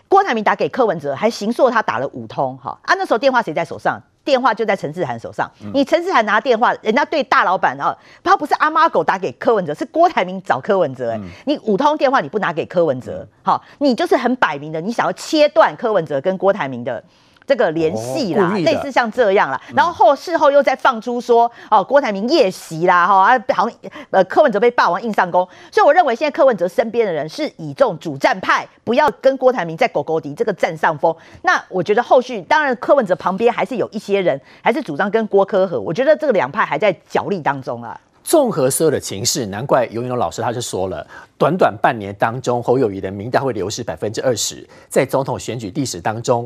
Speaker 8: 郭台铭打给柯文哲，还行说他打了五通，哈啊，那时候电话谁在手上？电话就在陈志涵手上。你陈志涵拿电话，人家对大老板啊，他不是阿猫狗打给柯文哲，是郭台铭找柯文哲，哎，你五通电话你不拿给柯文哲，好，你就是很摆明的，你想要切断柯文哲跟郭台铭的。这个联系啦，哦、类似像这样啦，然后后事后又再放出说，哦，郭台铭夜袭啦，哈、哦、啊，好像呃柯文哲被霸王硬上弓，所以我认为现在柯文哲身边的人是以这种主战派，不要跟郭台铭在狗狗敌这个占上风。那我觉得后续当然柯文哲旁边还是有一些人，还是主张跟郭柯和，我觉得这个两派还在角力当中啊。
Speaker 7: 综合所有的情势，难怪游盈隆老师他就说了，短短半年当中，侯友谊的民调会流失百分之二十，在总统选举历史当中。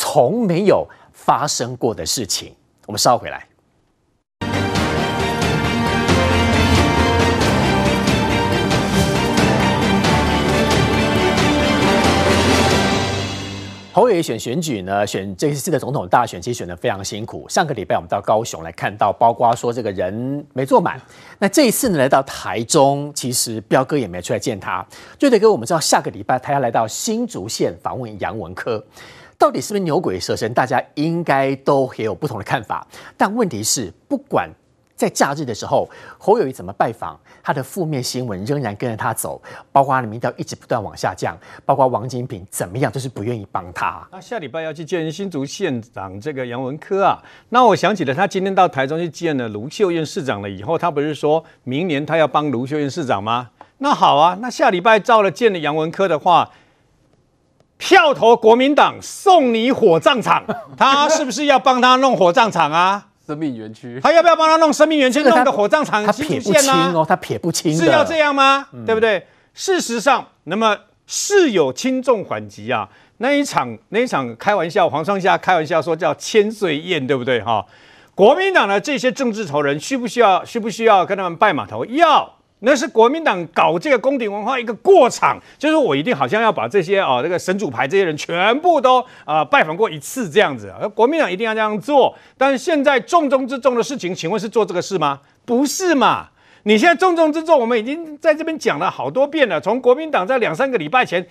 Speaker 7: 从没有发生过的事情，我们稍回来。侯友选选举呢，选这一次的总统大选，其实选得非常辛苦。上个礼拜我们到高雄来看到，包括说这个人没坐满。那这一次呢，来到台中，其实彪哥也没出来见他。就得给我们知道，下个礼拜他要来到新竹县访问杨文科。到底是不是牛鬼蛇神？大家应该都也有不同的看法。但问题是，不管在假日的时候，侯友谊怎么拜访，他的负面新闻仍然跟着他走，包括他的民调一直不断往下降，包括王金平怎么样，都是不愿意帮他。
Speaker 9: 那下礼拜要去见新竹县长这个杨文科啊，那我想起了他今天到台中去见了卢秀燕市长了以后，他不是说明年他要帮卢秀燕市长吗？那好啊，那下礼拜照了见了杨文科的话。票投国民党，送你火葬场。他是不是要帮他弄火葬场啊？
Speaker 11: 生命园区，
Speaker 9: 他要不要帮他弄生命园区？弄个火葬场？
Speaker 7: 他撇不清哦，他撇不清，
Speaker 9: 是要这样吗？嗯、对不对？事实上，那么事有轻重缓急啊。那一场那一场开玩笑，黄双夏开玩笑说叫千岁宴，对不对？哈，国民党的这些政治仇人需不需要？需不需要跟他们拜码头？要。那是国民党搞这个宫廷文化一个过场，就是我一定好像要把这些啊、这个神主牌这些人全部都啊、拜访过一次这样子，而国民党一定要这样做。但是现在重中之重的事情，请问是做这个事吗？不是嘛？你现在重中之重，我们已经在这边讲了好多遍了。从国民党在两三个礼拜前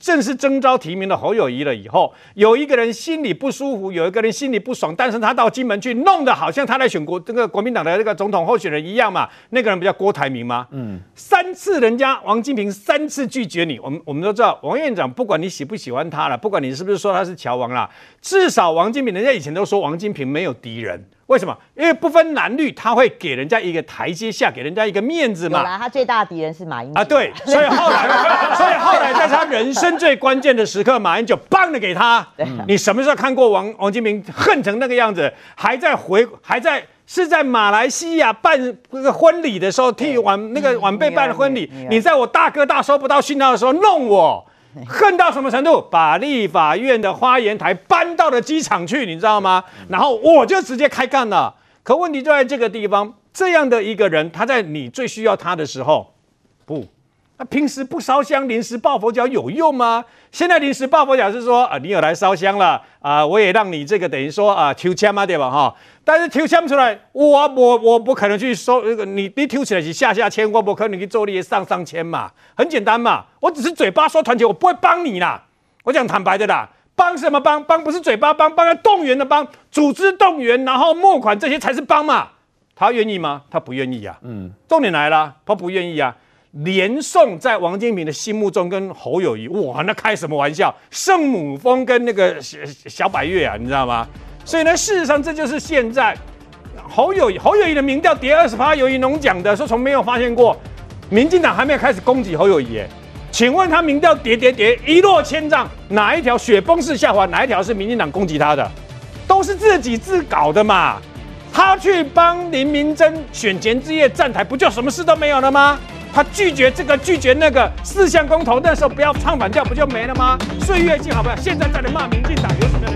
Speaker 9: 正式征召提名了侯友宜了以后，有一个人心里不舒服，有一个人心里不爽，但是他到金门去弄得好像他来选国这个国民党的这个总统候选人一样嘛。那个人不叫郭台铭吗？嗯，三次人家王金平三次拒绝你，我们我们都知道，王院长不管你喜不喜欢他了，不管你是不是说他是乔王啦，至少王金平人家以前都说王金平没有敌人。为什么？因为不分蓝绿，他会给人家一个台阶下，给人家一个面子嘛。
Speaker 8: 他最大的敌人是马英九
Speaker 9: 啊，对，所以后来，所以后来在他人生最关键的时刻，马英九棒的给他。你什么时候看过王王金平恨成那个样子？还在回，还在是在马来西亚办那个婚礼的时候，替晚那个晚辈办的婚礼。你在我大哥大收不到讯号的时候弄我。恨到什么程度？把立法院的花园台搬到了机场去，你知道吗？然后我就直接开干了。可问题就在这个地方，这样的一个人，他在你最需要他的时候，不，他平时不烧香，临时抱佛脚有用吗？现在临时抱佛脚是说啊，你有来烧香了啊，我也让你这个等于说啊，抽签嘛，对吧？哈。但是抽签出来，我我我不可能去收那个你你抽起来是下下签，我不可能去做那些上上签嘛，很简单嘛，我只是嘴巴说团结，我不会帮你啦。我讲坦白的啦，帮什么帮？帮不是嘴巴帮，帮要动员的帮，组织动员，然后募款这些才是帮嘛。他愿意吗？他不愿意啊。嗯，重点来了，他不愿意啊。连胜在王金平的心目中跟侯友宜，哇，那开什么玩笑？圣母峰跟那个小小百岳啊，你知道吗？所以呢，事实上这就是现在侯友谊侯友宜的民调跌二十趴，尤怡农讲的说从没有发现过，民进党还没有开始攻击侯友宜。请问他民调跌跌跌一落千丈，哪一条雪崩式下滑？哪一条是民进党攻击他的？都是自己自搞的嘛。他去帮林明珍选前之夜站台，不就什么事都没有了吗？他拒绝这个拒绝那个四项公投，那时候不要唱反调，不就没了吗？岁月静好不好？现在再来骂民进党有什么？